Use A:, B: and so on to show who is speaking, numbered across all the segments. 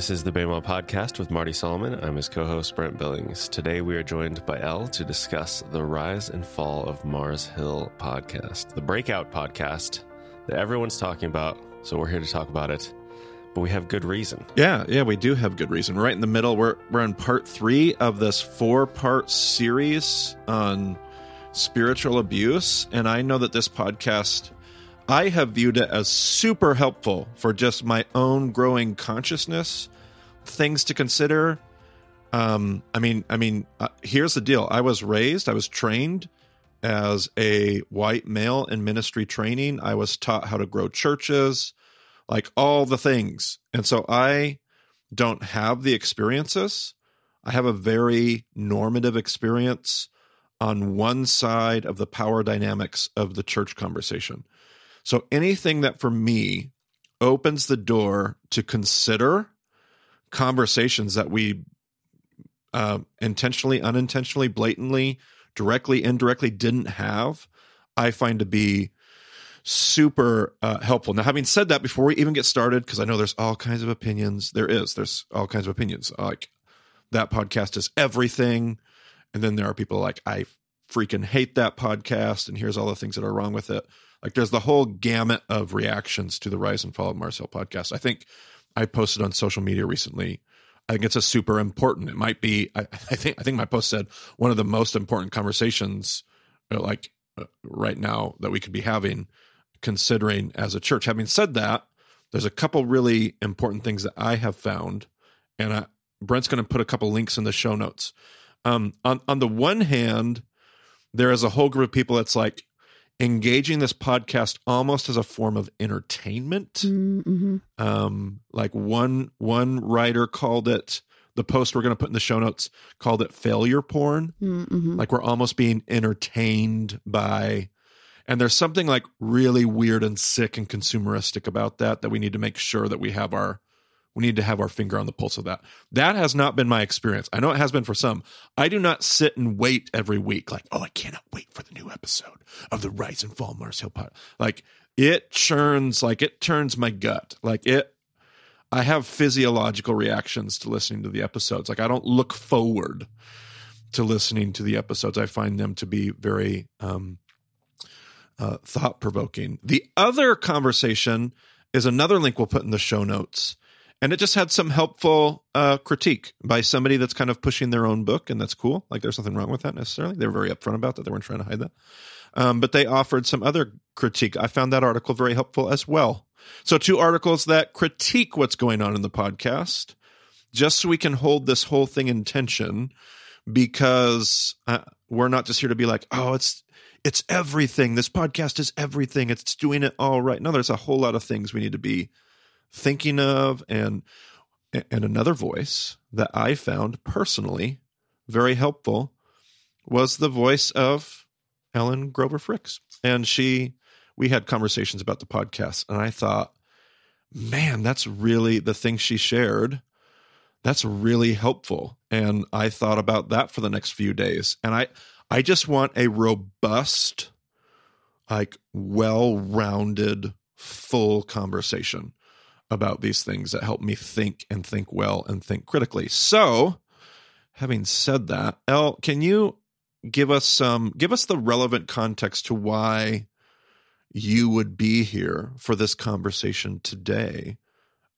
A: This is the Bema Podcast with Marty Solomon. I'm his co host, Brent Billings. Today we are joined by Elle to discuss the Rise and Fall of Mars Hill podcast, the breakout podcast that everyone's talking about. So we're here to talk about it, but we have good reason.
B: Yeah, yeah, we do have good reason. Right in the middle, we're we're in part three of this four part series on spiritual abuse, and I know that this podcast I have viewed it as super helpful for just my own growing consciousness, things to consider. Um, I mean, I mean, uh, here's the deal. I was raised, I was trained as a white male in ministry training. I was taught how to grow churches, like all the things. And so I don't have the experiences. I have a very normative experience on one side of the power dynamics of the church conversation. So anything that for me opens the door to consider conversations that we uh, intentionally, unintentionally, blatantly, directly, indirectly didn't have, I find to be super uh, helpful. Now, having said that, before we even get started, because I know there's all kinds of opinions, there is, there's all kinds of opinions. Like that podcast is everything. And then there are people like, I freaking hate that podcast. And here's all the things that are wrong with it. Like there's the whole gamut of reactions to the Rise and Fall of Mars Hill podcast. I think I posted on social media recently. I think it's a super important. It might be. I, I think. I think my post said one of the most important conversations, uh, like uh, right now, that we could be having, considering as a church. Having said that, there's a couple really important things that I have found, and I, Brent's going to put a couple links in the show notes. Um, on on the one hand, there is a whole group of people that's like, engaging this podcast almost as a form of entertainment. Mm-hmm. Um, like one one writer called it the post we're going to put in the show notes called it failure porn. Mm-hmm. Like we're almost being entertained by and there's something like really weird and sick and consumeristic about that that we need to make sure that we have our we need to have our finger on the pulse of that. That has not been my experience. I know it has been for some. I do not sit and wait every week, like, oh, I cannot wait for the new episode of the Rise and Fall Mars Hill Pod. Like it churns, like it turns my gut. Like it, I have physiological reactions to listening to the episodes. Like I don't look forward to listening to the episodes. I find them to be very um, uh, thought provoking. The other conversation is another link we'll put in the show notes and it just had some helpful uh, critique by somebody that's kind of pushing their own book, and that's cool. Like, there's nothing wrong with that necessarily. They were very upfront about that. They weren't trying to hide that. Um, but they offered some other critique. I found that article very helpful as well. So, two articles that critique what's going on in the podcast, just so we can hold this whole thing in tension, because uh, we're not just here to be like, oh, it's it's everything. This podcast is everything. It's doing it all right. No, there's a whole lot of things we need to be thinking of and and another voice that I found personally very helpful was the voice of Elle Grover Fricks. And she we had conversations about the podcast and I thought, man, that's really the thing she shared. That's really helpful. And I thought about that for the next few days. And I I just want a robust like well-rounded full conversation about these things that help me think and think well and think critically. So, having said that, Elle, can you give us some give us the relevant context to why you would be here for this conversation today?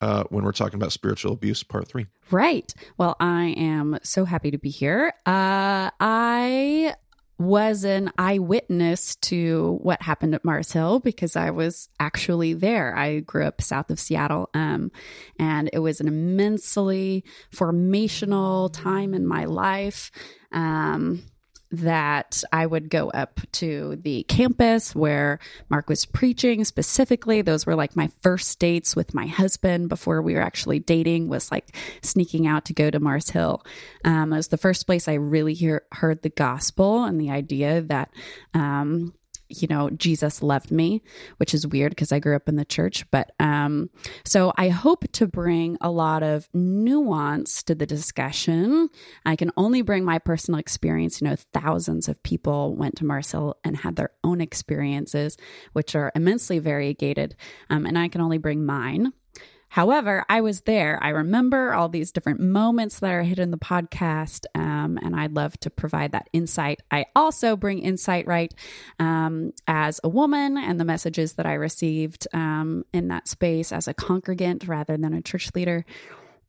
B: Uh, when we're talking about spiritual abuse, part three.
C: Right. Well, I am so happy to be here. Uh, I was an eyewitness to what happened at Mars Hill because I was actually there. I grew up south of Seattle, um, and it was an immensely formational time in my life. Um, that I would go up to the campus where Mark was preaching specifically. Those were like my first dates with my husband before we were actually dating was like sneaking out to go to Mars Hill. Um, it was the first place I really hear, heard the gospel and the idea that, um, you know, Jesus loved me, which is weird because I grew up in the church. But um, so I hope to bring a lot of nuance to the discussion. I can only bring my personal experience. You know, thousands of people went to Mars Hill and had their own experiences, which are immensely variegated. Um, and I can only bring mine. However, I was there. I remember all these different moments that are hit in the podcast, um, and I'd love to provide that insight. I also bring insight, right, um, as a woman and the messages that I received um, in that space as a congregant rather than a church leader.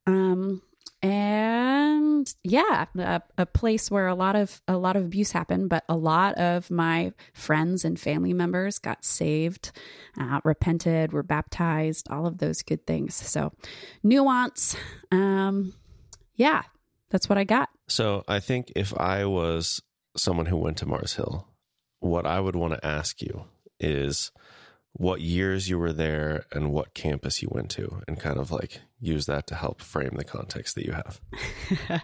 C: Um, and yeah, a, a, place where a lot of a lot of abuse happened, but a lot of my friends and family members got saved, uh, repented, were baptized, all of those good things. So, nuance. Um, yeah, that's what I got.
A: So, I think if I was someone who went to Mars Hill, what I would want to ask you is what years you were there and what campus you went to and kind of like use that to help frame the context that you have.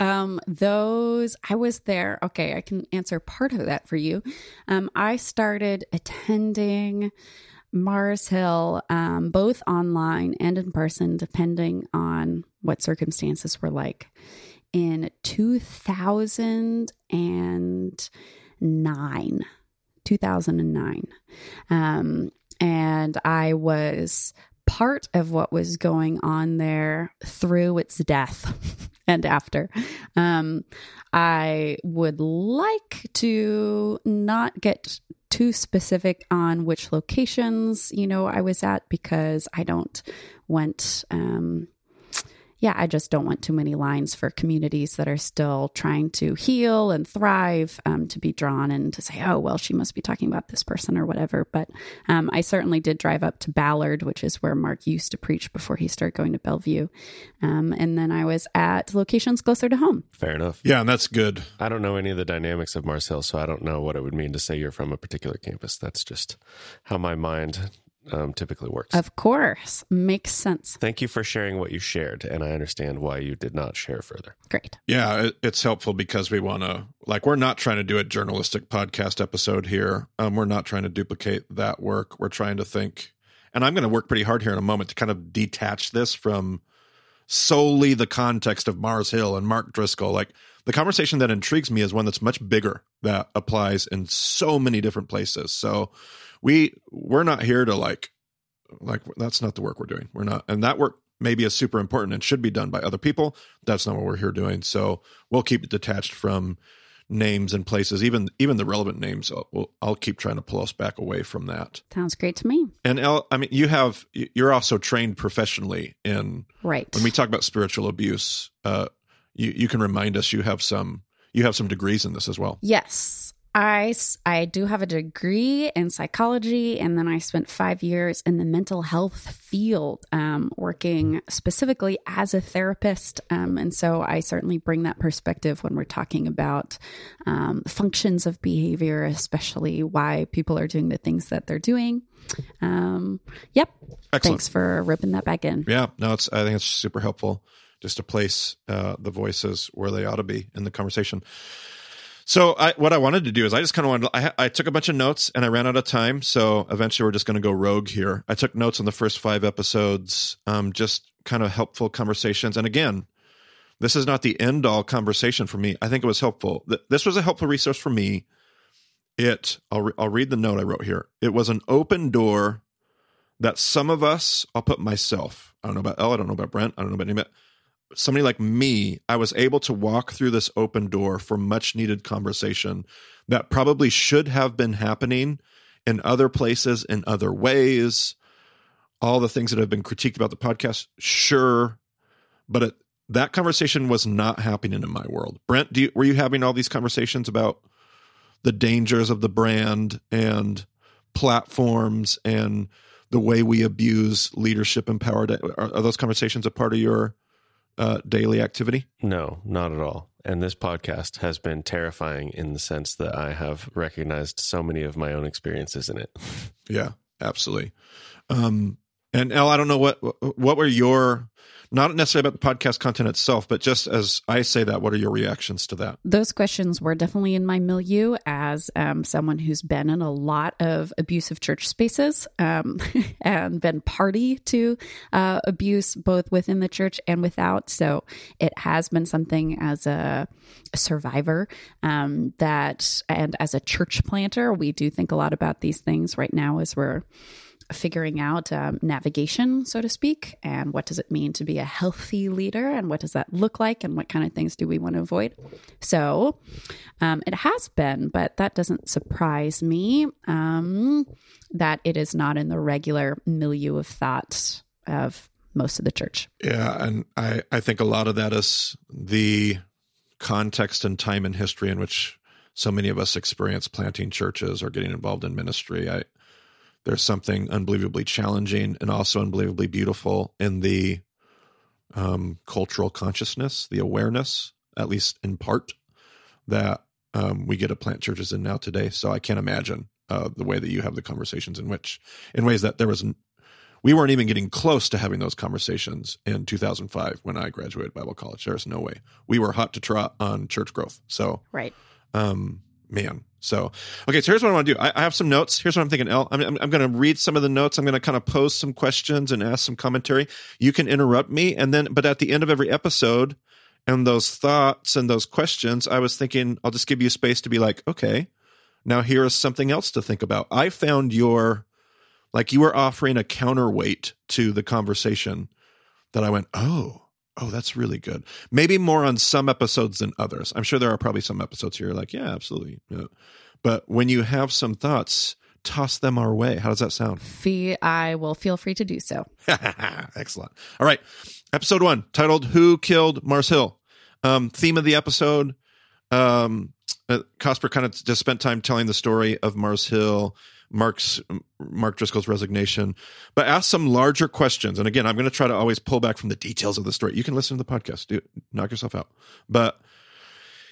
C: Um those i was there okay i can answer part of that for you. Um i started attending mars hill um, both online and in person depending on what circumstances were like. In 2009 2009. Um, and I was part of what was going on there through its death and after. Um, I would like to not get too specific on which locations, you know, I was at because I don't want um, yeah, I just don't want too many lines for communities that are still trying to heal and thrive um, to be drawn and to say, oh, well, she must be talking about this person or whatever. But um, I certainly did drive up to Ballard, which is where Mark used to preach before he started going to Bellevue. Um, and then I was at locations closer to home.
A: Fair enough.
B: Yeah, and that's good.
A: I don't know any of the dynamics of Mars Hill, so I don't know what it would mean to say you're from a particular campus. That's just how my mind um, typically works.
C: Of course. Makes sense.
A: Thank you for sharing what you shared. And I understand why you did not share further.
C: Great.
B: Yeah, it, it's helpful because we want to, like, we're not trying to do a journalistic podcast episode here. Um, we're not trying to duplicate that work. We're trying to think, and I'm going to work pretty hard here in a moment to kind of detach this from solely the context of Mars Hill and Mark Driscoll. Like, the conversation that intrigues me is one that's much bigger that applies in so many different places. So, we we're not here to like like that's not the work we're doing. We're not, and that work maybe is super important and should be done by other people. That's not what we're here doing. So we'll keep it detached from names and places, even even the relevant names. I'll, I'll keep trying to pull us back away from that.
C: Sounds great to me.
B: And Elle, I mean, you have you're also trained professionally in
C: right.
B: When we talk about spiritual abuse, uh, you you can remind us you have some you have some degrees in this as well.
C: Yes. I, I do have a degree in psychology, and then I spent five years in the mental health field, um, working specifically as a therapist. Um, and so I certainly bring that perspective when we're talking about um, functions of behavior, especially why people are doing the things that they're doing. Um, yep. Excellent. Thanks for ripping that back in.
B: Yeah, no, it's I think it's super helpful just to place uh, the voices where they ought to be in the conversation. So I, what I wanted to do is I just kind of wanted. I, I took a bunch of notes and I ran out of time. So eventually we're just going to go rogue here. I took notes on the first five episodes, um, just kind of helpful conversations. And again, this is not the end all conversation for me. I think it was helpful. This was a helpful resource for me. It. I'll re, I'll read the note I wrote here. It was an open door that some of us. I'll put myself. I don't know about Elle. I don't know about Brent. I don't know about anybody somebody like me, I was able to walk through this open door for much needed conversation that probably should have been happening in other places, in other ways. All the things that have been critiqued about the podcast, sure, but it, that conversation was not happening in my world. Brent, you, were you having all these conversations about the dangers of the brand and platforms and the way we abuse leadership and power? Are, are those conversations a part of your uh, daily activity?
A: No, not at all. And this podcast has been terrifying in the sense that I have recognized so many of my own experiences in it.
B: Yeah, absolutely. Um, and Elle, I don't know what what were your not necessarily about the podcast content itself, but just as I say that, what are your reactions to that?
C: Those questions were definitely in my milieu as um, someone who's been in a lot of abusive church spaces um, and been party to uh, abuse both within the church and without. So it has been something as a, a survivor um, that, and as a church planter, we do think a lot about these things right now as we're figuring out um, navigation, so to speak, and what does it mean to be a healthy leader, and what does that look like, and what kind of things do we want to avoid. So um, it has been, but that doesn't surprise me um, that it is not in the regular milieu of thought of most of the church.
B: Yeah, and I I think a lot of that is the context and time in history in which so many of us experience planting churches or getting involved in ministry. I there's something unbelievably challenging and also unbelievably beautiful in the um, cultural consciousness, the awareness, at least in part, that um, we get to plant churches in now today. So I can't imagine uh, the way that you have the conversations in which, in ways that there was, we weren't even getting close to having those conversations in 2005 when I graduated Bible college. There's no way we were hot to trot on church growth. So
C: right,
B: um, man, so, okay, so here's what I want to do. I, I have some notes. Here's what I'm thinking. I'm, I'm, I'm going to read some of the notes. I'm going to kind of pose some questions and ask some commentary. You can interrupt me. And then, but at the end of every episode and those thoughts and those questions, I was thinking, I'll just give you space to be like, okay, now here is something else to think about. I found your, like, you were offering a counterweight to the conversation that I went, oh, oh, that's really good. Maybe more on some episodes than others. I'm sure there are probably some episodes here like, yeah, absolutely. Yeah. But when you have some thoughts, toss them our way. How does that sound?
C: Fee, I will feel free to do so.
B: Excellent. All right. Episode one titled Who Killed Mars Hill? Um, theme of the episode. Um, uh, Cosper kind of just spent time telling the story of Mars Hill, Mark's Mark Driscoll's resignation, but ask some larger questions. And again, I'm going to try to always pull back from the details of the story. You can listen to the podcast, do knock yourself out. But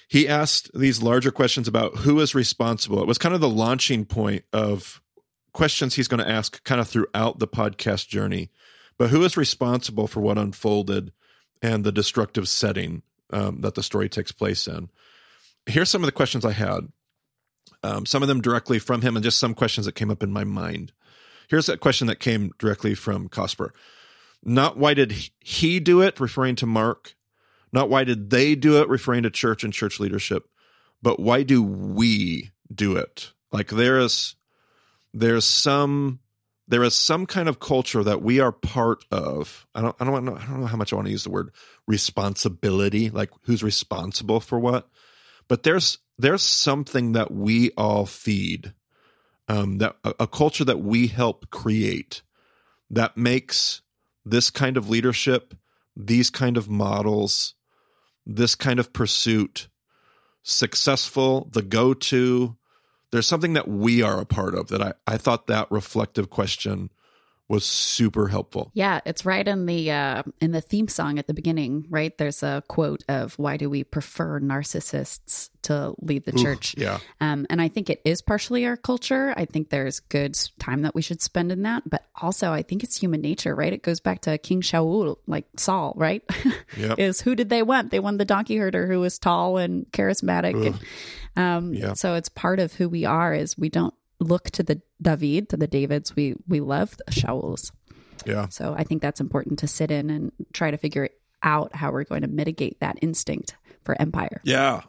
B: he asked these larger questions about who is responsible. It was kind of the launching point of questions he's going to ask kind of throughout the podcast journey. But who is responsible for what unfolded and the destructive setting um, that the story takes place in? Here's some of the questions I had um, some of them directly from him, and just some questions that came up in my mind. Here's a question that came directly from Cosper. Not why did he do it, referring to Mark. Not why did they do it, referring to church and church leadership, but why do we do it? Like there is, there's some, there is some kind of culture that we are part of. I don't, I don't know, I don't know how much I want to use the word responsibility, like who's responsible for what, but there's there's something that we all feed, um, that a, a culture that we help create that makes this kind of leadership, these kind of models, this kind of pursuit successful, the go to. There's something that we are a part of that I, I thought that reflective question was super helpful.
C: Yeah, it's right in the uh, in the theme song at the beginning. Right, there's a quote of "Why do we prefer narcissists to lead the church?"
B: Yeah,
C: um, and I think it is partially our culture. I think there's good time that we should spend in that, but also I think it's human nature. Right, it goes back to King Shaul, like Saul. Right,
B: yep.
C: is who did they want? They won the donkey herder who was tall and charismatic. And, um, yep. So it's part of who we are. Is we don't look to the David, to the Davids we we love, the Shauls.
B: Yeah.
C: So I think that's important to sit in and try to figure out how we're going to mitigate that instinct for empire.
B: Yeah.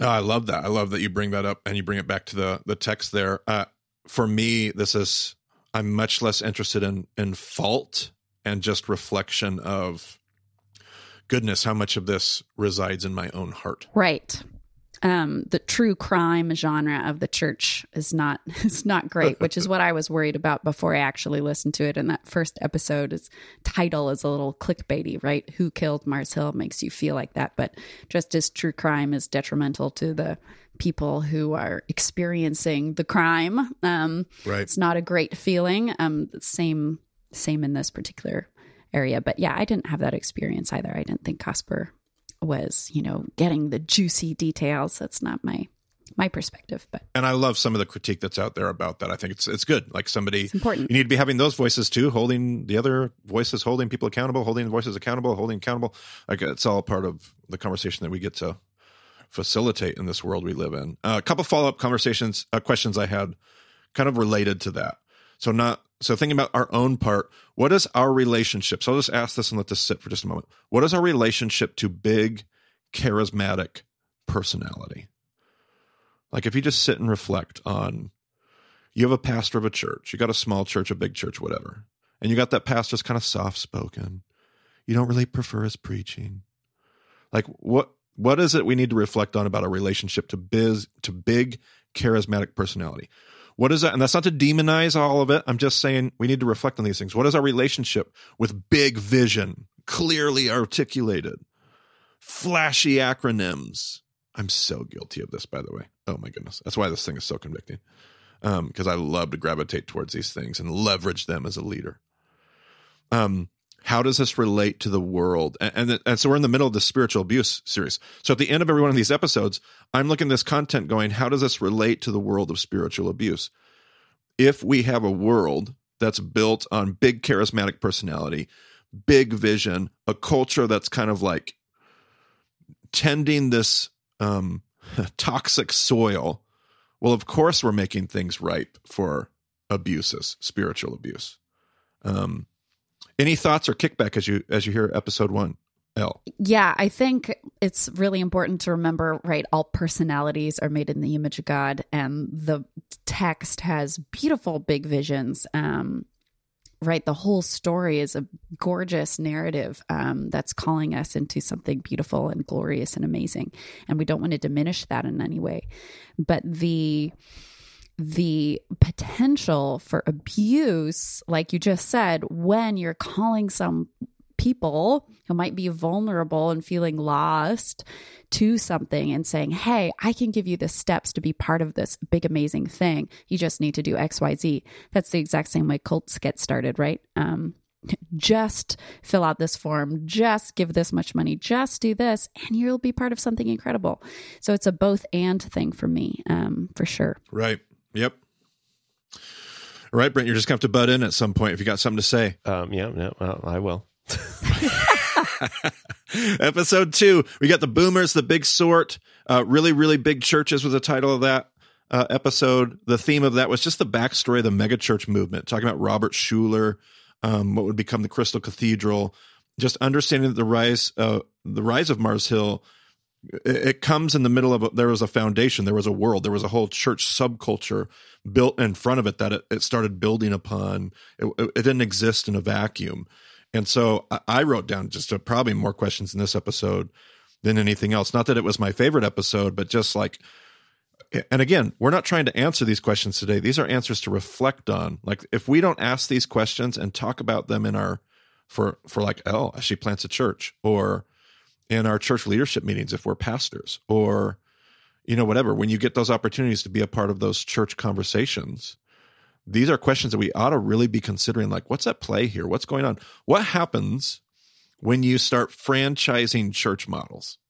B: Oh, I love that. I love that you bring that up and you bring it back to the the text there. Uh, for me, this is I'm much less interested in in fault and just reflection of goodness. How much of this resides in my own heart?
C: Right um, the true crime genre of the church is not is not great, which is what I was worried about before I actually listened to it. And that first episode is title is a little clickbaity, right? Who killed Mars Hill makes you feel like that, but just as true crime is detrimental to the people who are experiencing the crime, um,
B: right?
C: It's not a great feeling. Um, same same in this particular area, but yeah, I didn't have that experience either. I didn't think Cosper was, you know, getting the juicy details. That's not my my perspective but
B: and i love some of the critique that's out there about that. I think it's it's good. Like somebody
C: it's important.
B: you need to be having those voices too holding the other voices holding people accountable holding voices accountable holding accountable. Like it's all part of the conversation that we get to facilitate in this world we live in. Uh, a couple follow-up conversations uh, questions i had kind of related to that. So not so thinking about our own part, what is our relationship? So I'll just ask this and let this sit for just a moment. What is our relationship to big, charismatic personality? Like if you just sit and reflect on you have a pastor of a church. You got a small church, a big church, whatever. And you got that pastor's kind of soft spoken. You don't really prefer his preaching. Like what what is it we need to reflect on about our relationship to biz to big charismatic personality? What is that? And that's not to demonize all of it. I'm just saying we need to reflect on these things. What is our relationship with big vision, clearly articulated, flashy acronyms? I'm so guilty of this, by the way. Oh my goodness. That's why this thing is so convicting. Um, because um, I love to gravitate towards these things and leverage them as a leader. Um, how does this relate to the world? And, and, and so we're in the middle of the spiritual abuse series. So at the end of every one of these episodes, I'm looking at this content going, how does this relate to the world of spiritual abuse? If we have a world that's built on big charismatic personality, big vision, a culture that's kind of like tending this um, toxic soil, well, of course, we're making things ripe for abuses, spiritual abuse. Um, any thoughts or kickback as you as you hear episode one? Elle.
C: Yeah, I think it's really important to remember, right? All personalities are made in the image of God, and the text has beautiful big visions. Um, right, the whole story is a gorgeous narrative um, that's calling us into something beautiful and glorious and amazing, and we don't want to diminish that in any way. But the the potential for abuse, like you just said, when you're calling some people who might be vulnerable and feeling lost to something and saying, Hey, I can give you the steps to be part of this big, amazing thing. You just need to do XYZ. That's the exact same way cults get started, right? Um, just fill out this form, just give this much money, just do this, and you'll be part of something incredible. So it's a both and thing for me, um, for sure.
B: Right. Yep. All right, Brent, you're just going to have to butt in at some point if you got something to say.
A: Um, yeah, yeah, well, I will.
B: Episode two, we got the boomers, the big sort, uh, really, really big churches was the title of that uh, episode. The theme of that was just the backstory of the megachurch movement, talking about Robert Schuller, um, what would become the Crystal Cathedral, just understanding that the rise, uh, the rise of Mars Hill it comes in the middle of a, there was a foundation there was a world there was a whole church subculture built in front of it that it, it started building upon. It, it, didn't exist in a vacuum. And so i wrote down just a, probably more questions in this episode than anything else. Not that it was my favorite episode but just like and again we're not trying to answer these questions today. These are answers to reflect on. Like if we don't ask these questions and talk about them in our for for like oh she plants a church or in our church leadership meetings if we're pastors or you know whatever. When you get those opportunities to be a part of those church conversations these are questions that we ought to really be considering like what's at play here? What's going on? What happens when you start franchising church models?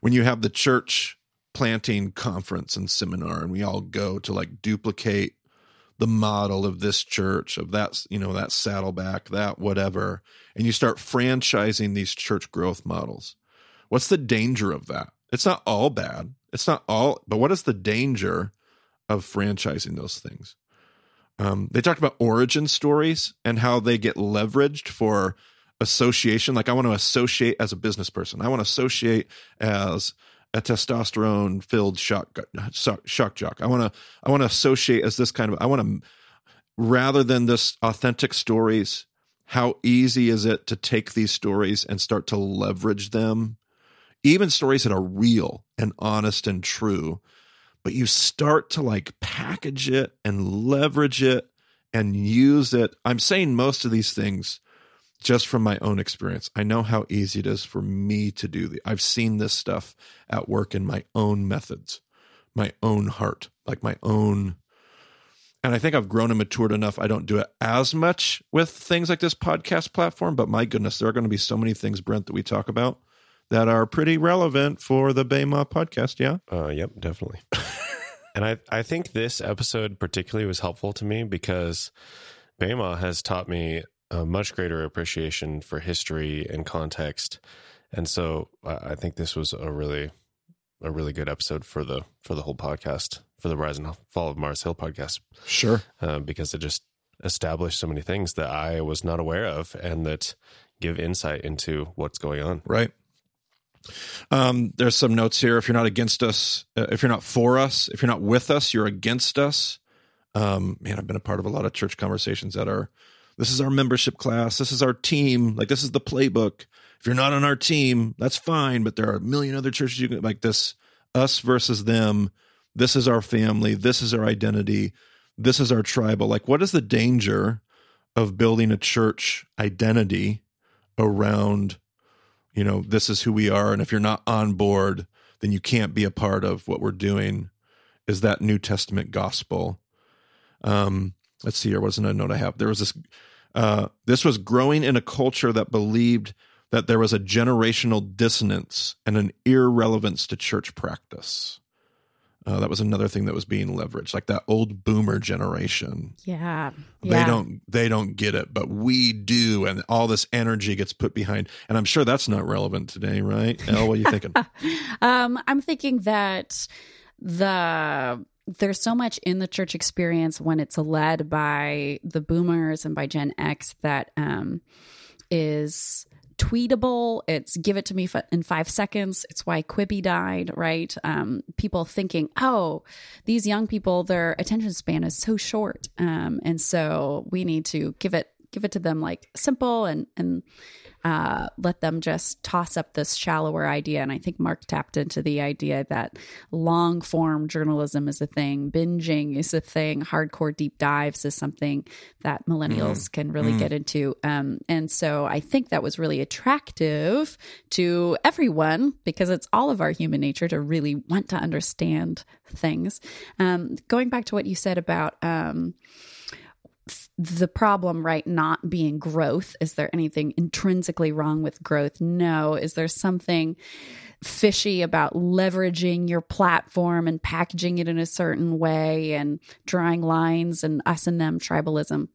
B: When you have the church planting conference and seminar and we all go to like duplicate the model of this church of that you know that saddleback that whatever and you start franchising these church growth models. What's the danger of that? It's not all bad. It's not all but what is the danger of franchising those things? Um, they talked about origin stories and how they get leveraged for association. Like i want to associate as a business person. I want to associate as a testosterone filled shock shock jock. I want to I want to associate as this kind of I want to rather than this authentic stories. How easy is it to take these stories and start to leverage them? Even stories that are real and honest and true, but you start to like package it and leverage it and use it. I'm saying most of these things just from my own experience. I know how easy it is for me to do the I've seen this stuff at work in my own methods, my own heart, like my own and I think I've grown and matured enough. I don't do it as much with things like this podcast platform, but my goodness, there are going to be so many things, Brent, that we talk about that are pretty relevant for the Bema podcast. Yeah.
A: Uh, yep, definitely. and I, I think this episode particularly was helpful to me because Bema has taught me a much greater appreciation for history and context. And so I think this was a really a really good episode for the for the whole podcast for the rise and fall of Mars Hill podcast.
B: Sure,
A: uh, because it just established so many things that I was not aware of and that give insight into what's going on.
B: Right. Um, there's some notes here. If you're not against us, uh, if you're not for us, if you're not with us, you're against us. Um, man, I've been a part of a lot of church conversations that are, this is our membership class, this is our team, like this is the playbook. If you're not on our team, that's fine, but there are a million other churches you can like this, us versus them. This is our family. This is our identity. This is our tribal. Like, what is the danger of building a church identity around, you know, this is who we are, and if you're not on board, then you can't be a part of what we're doing. Is that New Testament gospel? Um, let's see. Wasn't a note I have? There was this. Uh, this was growing in a culture that believed that there was a generational dissonance and an irrelevance to church practice. Uh, that was another thing that was being leveraged, like that old boomer generation.
C: Yeah,
B: They
C: yeah.
B: don't they don't get it, but we do, and all this energy gets put behind. And I'm sure that's not relevant today, right? Elle, what are you thinking?
C: Um, I'm thinking that the there's so much in the church experience when it's led by the boomers and by Gen X that um, is tweetable. It's give it to me in five seconds. It's why Quibi died, right? Um, people thinking, oh, these young people, their attention span is so short, um, and so we need to give it give it to them like simple and and uh, let them just toss up this shallower idea. And I think Mark tapped into the idea that long form journalism is a thing, binging is a thing, hardcore deep dives is something that millennials can really get into. Um, and so I think that was really attractive to everyone because it's all of our human nature to really want to understand things. Um, going back to what you said about, um, the problem, right, not being growth. Is there anything intrinsically wrong with growth? No. Is there something fishy about leveraging your platform and packaging it in a certain way and drawing lines and us and them tribalism?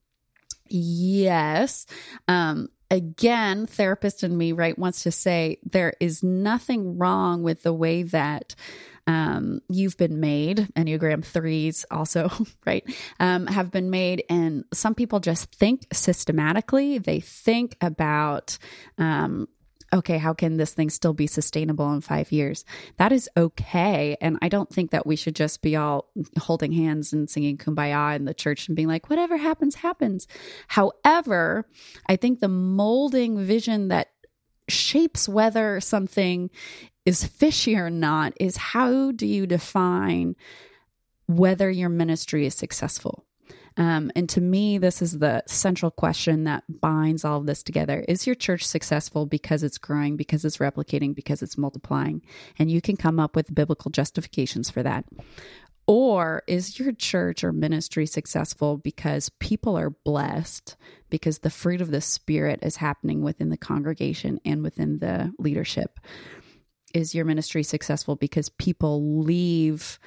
C: Yes. Um, again, therapist in me, right, wants to say there is nothing wrong with the way that um, you've been made. Enneagram threes also, right, um, have been made. And some people just think systematically. They think about, um, okay, how can this thing still be sustainable in five years? That is okay. And I don't think that we should just be all holding hands and singing kumbaya in the church and being like, whatever happens, happens. However, I think the molding vision that shapes whether something is fishy or not is how do you define whether your ministry is successful? Um, and to me, this is the central question that binds all of this together. Is your church successful because it's growing, because it's replicating, because it's multiplying? And you can come up with biblical justifications for that. Or is your church or ministry successful because people are blessed, because the fruit of the Spirit is happening within the congregation and within the leadership? Is your ministry successful because people leave,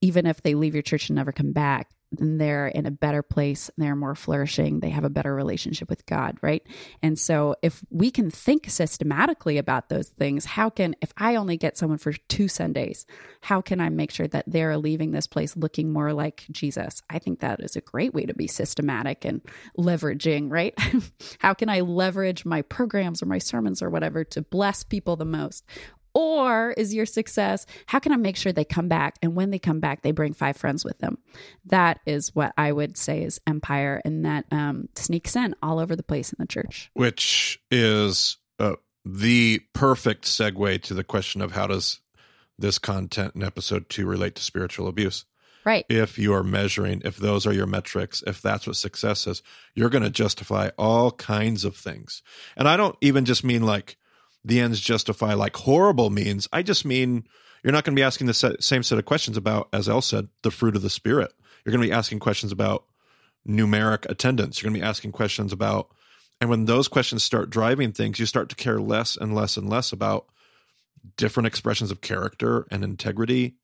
C: even if they leave your church and never come back? then they're in a better place, they're more flourishing, they have a better relationship with God, right? And so if we can think systematically about those things, how can if I only get someone for two Sundays, how can I make sure that they're leaving this place looking more like Jesus? I think that is a great way to be systematic and leveraging, right? how can I leverage my programs or my sermons or whatever to bless people the most? Or is your success, how can I make sure they come back? And when they come back, they bring five friends with them. That is what I would say is empire. And that um, sneaks in all over the place in the church.
B: Which is uh, the perfect segue to the question of how does this content in episode two relate to spiritual abuse?
C: Right.
B: If you are measuring, if those are your metrics, if that's what success is, you're going to justify all kinds of things. And I don't even just mean like, the ends justify like horrible means. I just mean you're not going to be asking the set, same set of questions about, as Elle said, the fruit of the spirit. You're going to be asking questions about numeric attendance. You're going to be asking questions about, and when those questions start driving things, you start to care less and less and less about different expressions of character and integrity,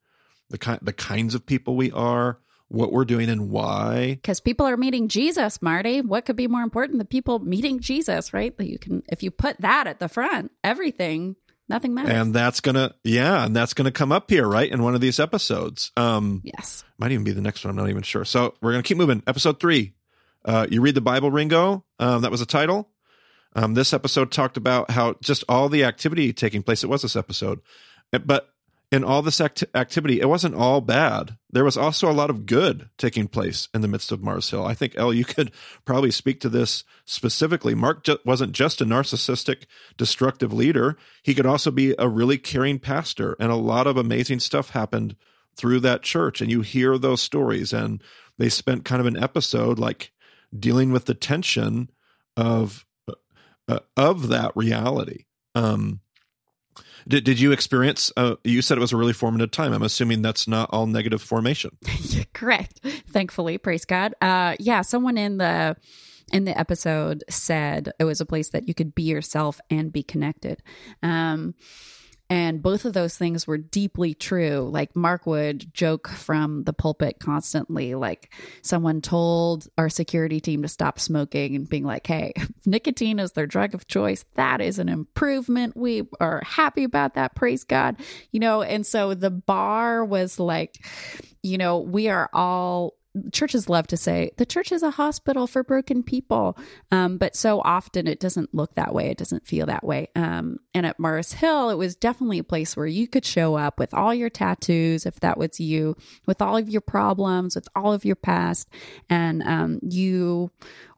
B: the kind, the kinds of people we are, what we're doing and why.
C: Because people are meeting Jesus, Marty. What could be more important than people meeting Jesus, right? That you can, if you put that at the front, everything, nothing matters.
B: And that's gonna, yeah, and that's gonna come up here, right, in one of these episodes. Um,
C: yes.
B: might even be the next one. I'm not even sure. So we're gonna keep moving. Episode three. Uh, you read the Bible, Ringo. Um, that was a title. Um, this episode talked about how just all the activity taking place. It was this episode, but in all this act- activity, it wasn't all bad. There was also a lot of good taking place in the midst of Mars Hill. I think, Elle, you could probably speak to this specifically. Mark ju- wasn't just a narcissistic, destructive leader, he could also be a really caring pastor. And a lot of amazing stuff happened through that church. And you hear those stories. And they spent kind of an episode like dealing with the tension of, uh, of that reality. Um, did, did you experience? Uh, you said it was a really formative time. I'm assuming that's not all negative formation.
C: Correct. Thankfully, praise God. Uh, yeah, someone in the in the episode said it was a place that you could be yourself and be connected. Um, and both of those things were deeply true. Like Mark would joke from the pulpit constantly, like someone told our security team to stop smoking and being like, hey, nicotine is their drug of choice. That is an improvement. We are happy about that. Praise God. You know, and so the bar was like, you know, we are all churches love to say the church is a hospital for broken people. Um, but so often it doesn't look that way. It doesn't feel that way. Um, and at mars hill it was definitely a place where you could show up with all your tattoos if that was you with all of your problems with all of your past. And um, you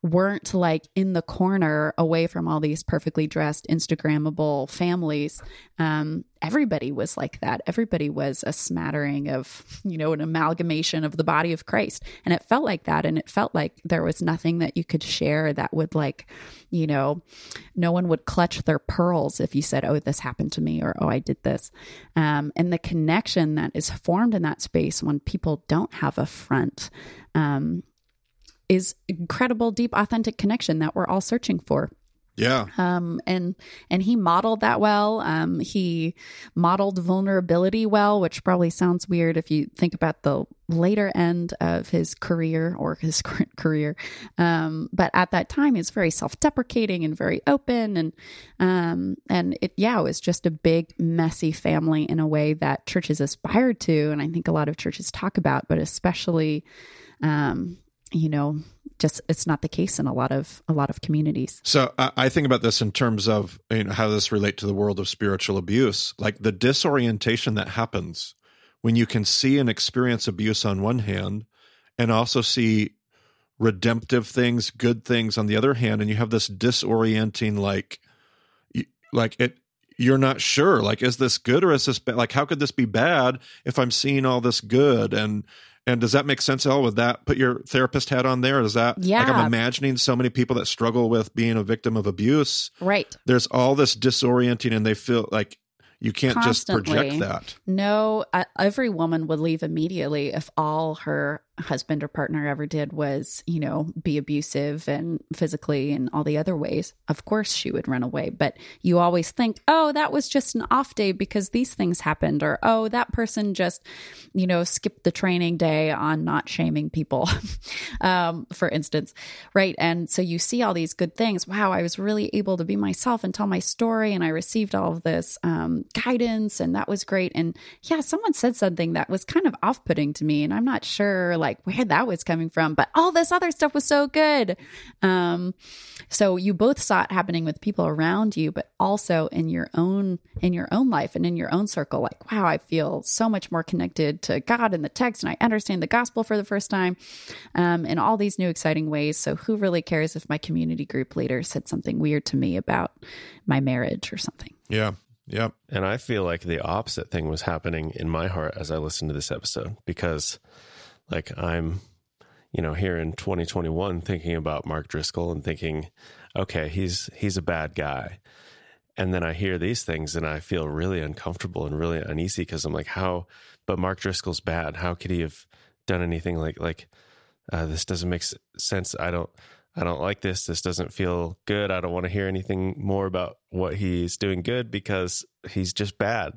C: weren't like in the corner away from all these perfectly dressed Instagrammable families. Um, everybody was like that. Everybody was a smattering of, you know, an amalgamation of the body of Christ. And it felt like that. And it felt like there was nothing that you could share that would, like, you know, no one would clutch their pearls if you said, oh, this happened to me or, oh, I did this. Um, and the connection that is formed in that space when people don't have a front. Um, is incredible, deep, authentic connection that we're all searching for.
B: Yeah.
C: Um, and and he modeled that well. Um, he modeled vulnerability well, which probably sounds weird if you think about the later end of his career or his current career. Um, but at that time, he's very self-deprecating and very open, and um, and it yeah, it was just a big messy family in a way that churches aspired to, and I think a lot of churches talk about, but especially um, you know just it's not the case in a lot of a lot of communities.
B: So i, I think about this in terms of you know how this relate to the world of spiritual abuse? Like the disorientation that happens when you can see and experience abuse on one hand and also see redemptive things good things on the other hand and you have this disorienting like like it you're not sure like is this good or is this bad like how could this be bad if i'm seeing all this good? And and does that make sense, Elle? Would that, put your therapist hat on there. Is that
C: yeah?
B: Like I'm imagining so many people that struggle with being a victim of abuse.
C: Right.
B: There's all this disorienting, and they feel like you can't Constantly. just project that.
C: No, every woman would leave immediately if all her husband or partner ever did was, you know, be abusive and physically and all the other ways, of course she would run away. But you always think, oh, that was just an off day because these things happened, or oh, that person just, you know, skipped the training day on not shaming people, um, for instance, right? And so you see all these good things. Wow, I was really able to be myself and tell my story, and I received all of this um, guidance, and that was great. And yeah, someone said something that was kind of off putting to me, and I'm not sure, like, like where that was coming from, but all this other stuff was so good. Um, so you both saw it happening with people around you, but also in your own in your own life and in your own circle. Like, wow, I feel so much more connected to God and the text, and I understand the gospel for the first time, um, in all these new exciting ways. So who really cares if my community group leader said something weird to me about my marriage or something?
B: Yeah. Yep.
A: And I feel like the opposite thing was happening in my heart as I listened to this episode because like I'm, you know, here in 2021 thinking about Mark Driscoll and thinking, okay, he's he's a bad guy. And then I hear these things and I feel really uncomfortable and really uneasy because I'm like, how? But Mark Driscoll's bad. How could he have done anything like like uh, this? Doesn't make sense. I don't. I don't like this. This doesn't feel good. I don't want to hear anything more about what he's doing good because he's just bad.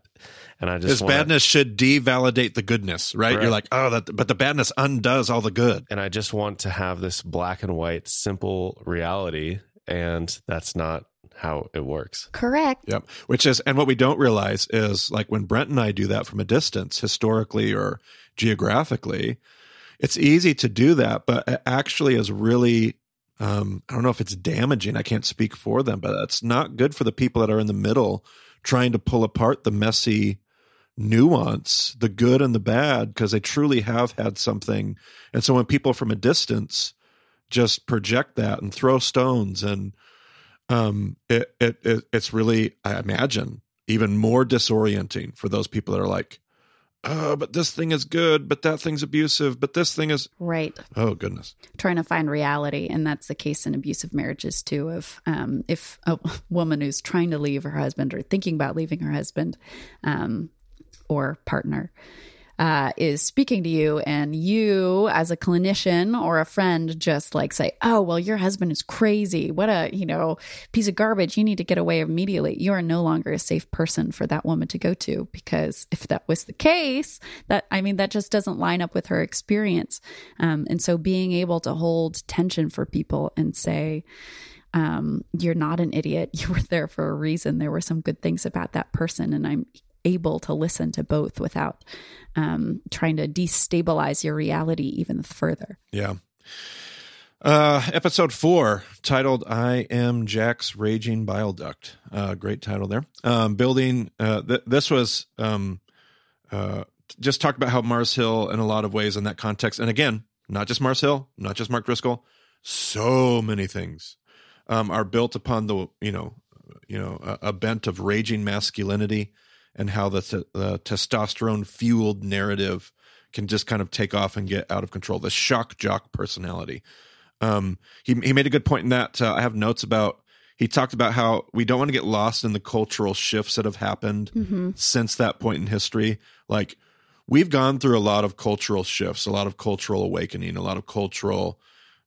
A: And I just
B: his
A: wanna,
B: badness should devalidate the goodness, right? You're like, oh, that, but the badness undoes all the good.
A: And I just want to have this black and white, simple reality, and that's not how it works.
C: Correct.
B: Yep. Which is, and what we don't realize is like when Brent and I do that from a distance, historically or geographically, it's easy to do that, but it actually is really um, I don't know if it's damaging. I can't speak for them, but it's not good for the people that are in the middle trying to pull apart the messy nuance the good and the bad because they truly have had something. And so when people from a distance just project that and throw stones and um it, it, it it's really I imagine even more disorienting for those people that are like oh, but this thing is good, but that thing's abusive, but this thing is
C: right.
B: Oh goodness,
C: trying to find reality, and that's the case in abusive marriages too. Of um, if a woman who's trying to leave her husband or thinking about leaving her husband um, or partner uh, is speaking to you, and you, as a clinician or a friend, just like say, "Oh, well, your husband is crazy. What a you know piece of garbage. You need to get away immediately." You are no longer a safe person for that woman to go to because if that was the case, that I mean, that just doesn't line up with her experience. Um, and so, being able to hold tension for people and say, um, you're not an idiot. You were there for a reason. There were some good things about that person, and I'm able to listen to both without um, trying to destabilize your reality even further.
B: Yeah. Uh, episode four, titled "I Am Jack's Raging Bile Duct." Uh, great title there. Um, building. Uh, th- this was um, uh, just talked about how Mars Hill, in a lot of ways, in that context, and again, not just Mars Hill, not just Mark Driscoll. So many things um, are built upon the you know, you know, a, a bent of raging masculinity and how the, the testosterone fueled narrative can just kind of take off and get out of control. The shock jock personality. Um, he he made a good point in that. Uh, I have notes about. He talked about how we don't want to get lost in the cultural shifts that have happened mm-hmm. since that point in history. Like we've gone through a lot of cultural shifts, a lot of cultural awakening, a lot of cultural,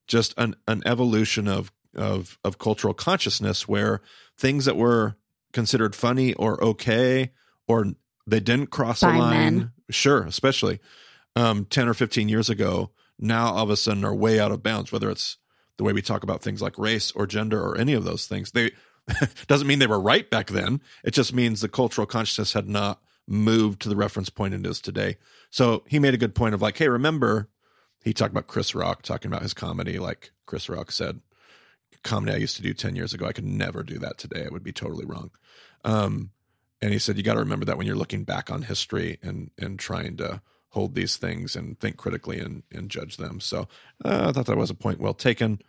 B: just an an evolution of of of cultural consciousness where things that were considered funny or okay or they didn't cross By a line. Men. Sure, especially um, 10 or 15 years ago, now all of a sudden are way out of bounds, whether it's the way we talk about things like race or gender or any of those things. They doesn't mean they were right back then. It just means the cultural consciousness had not moved to the reference point it is today. So he made a good point of like, hey, remember, he talked about Chris Rock talking about his comedy. Like Chris Rock said, comedy I used to do 10 years ago, I could never do that today. It would be totally wrong. Um, and he said you got to remember that when you're looking back on history and and trying to hold these things and think critically and and judge them so uh, i thought that was a point well taken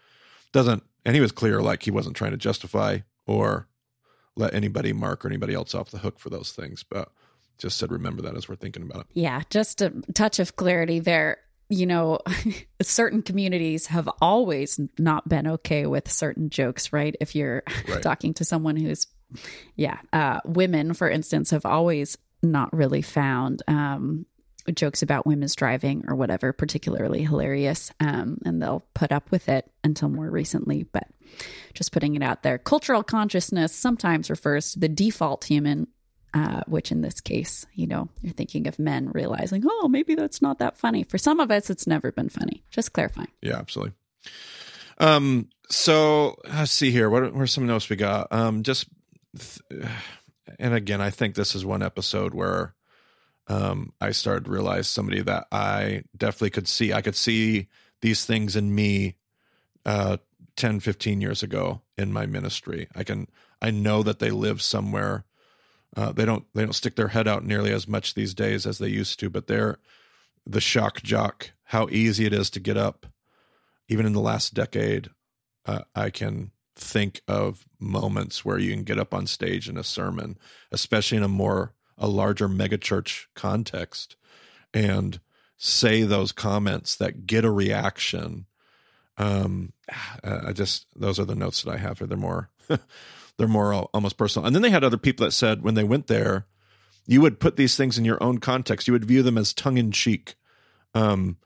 B: doesn't and he was clear like he wasn't trying to justify or let anybody mark or anybody else off the hook for those things but just said remember that as we're thinking about it
C: yeah just a touch of clarity there you know, certain communities have always not been okay with certain jokes, right? If you're right. talking to someone who's yeah. Uh, women, for instance, have always not really found um, jokes about women's driving or whatever particularly hilarious. Um, and they'll put up with it until more recently. But just putting it out there. Cultural consciousness sometimes refers to the default human uh, which in this case, you know, you're thinking of men realizing, oh, maybe that's not that funny. For some of us, it's never been funny. Just clarifying.
B: Yeah, absolutely. Um, so let's see here. What, are some notes we got? Um, just and again, I think this is one episode where um, I started to realize somebody that I definitely could see. I could see these things in me uh, 10, 15 years ago in my ministry. I can, I know that they live somewhere. Uh, they don't, they don't stick their head out nearly as much these days as they used to, but they're the shock jock, how easy it is to get up. Even in the last decade, uh, I can think of moments where you can get up on stage in a sermon, especially in a more a larger megachurch context, and say those comments that get a reaction. Um, I just those are the notes that I have. They're more they're more almost personal. And then they had other people that said when they went there, you would put these things in your own context. You would view them as tongue in cheek. Um,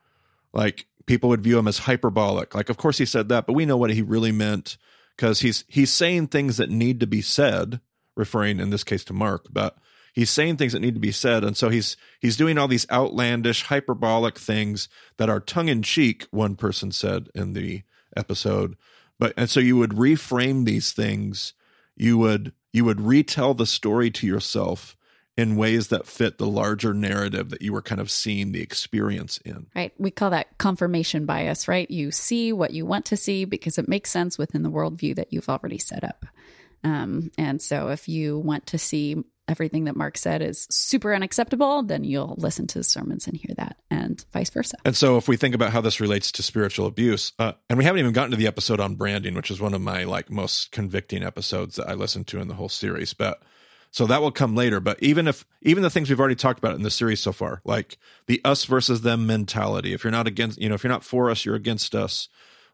B: like people would view them as hyperbolic. Like, of course he said that, but we know what he really meant because he's he's saying things that need to be said, referring in this case to Mark, but he's saying things that need to be said, and so he's he's doing all these outlandish, hyperbolic things that are tongue in cheek. One person said in the episode, but and so you would reframe these things, you would you would retell the story to yourself in ways that fit the larger narrative that you were kind of seeing the experience in.
C: Right. We call that confirmation bias, right? You see what you want to see because it makes sense within the worldview that you've already set up. Um, and so if you want to see everything that Mark said is super unacceptable, then you'll listen to the sermons and hear that, and vice versa.
B: And so, if we think about how this relates to spiritual abuse, uh, and we haven't even gotten to the episode on branding, which is one of my like most convicting episodes that I listened to in the whole series, but so that will come later. But even if even the things we've already talked about in the series so far, like the us versus them mentality, if you're not against, you know, if you're not for us, you're against us.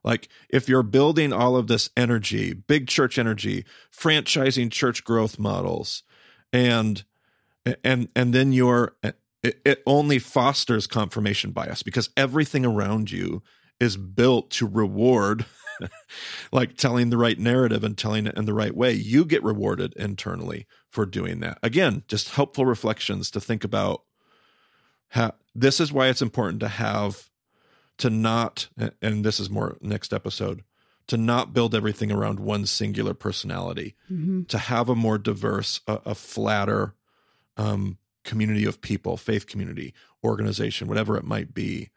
B: Like if you're building all of this energy, big church energy, franchising church growth models, and and and then you're it, it only fosters confirmation bias because everything around you is built to reward like telling the right narrative and telling it in the right way you get rewarded internally for doing that again just helpful reflections to think about how this is why it's important to have to not and this is more next episode to not build everything around one singular personality, mm-hmm. to have a more diverse, a, a flatter um, community of people, faith community, organization, whatever it might be.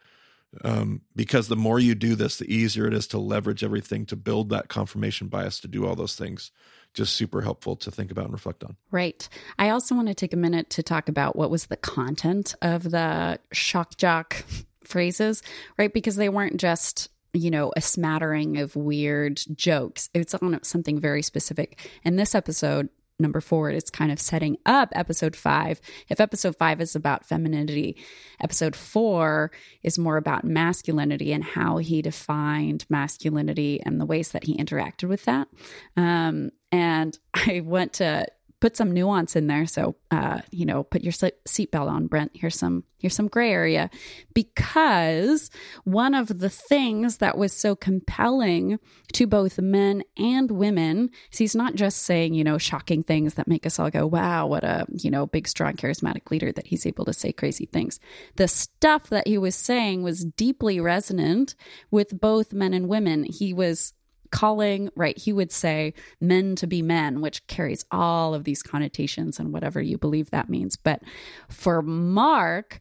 B: Um, because the more you do this, the easier it is to leverage everything to build that confirmation bias to do all those things. Just super helpful to think about and reflect on.
C: Right. I also want to take a minute to talk about what was the content of the shock jock phrases, right? Because they weren't just you know, a smattering of weird jokes. It's on something very specific. In this episode, number four, it's kind of setting up episode five. If episode five is about femininity, episode four is more about masculinity and how he defined masculinity and the ways that he interacted with that. Um, and I went to put some nuance in there. So, uh, you know, put your seatbelt on, Brent. Here's some here's some gray area, because one of the things that was so compelling to both men and women is he's not just saying you know shocking things that make us all go wow what a you know big strong charismatic leader that he's able to say crazy things. The stuff that he was saying was deeply resonant with both men and women. He was calling, right? He would say men to be men, which carries all of these connotations and whatever you believe that means. But for Mark,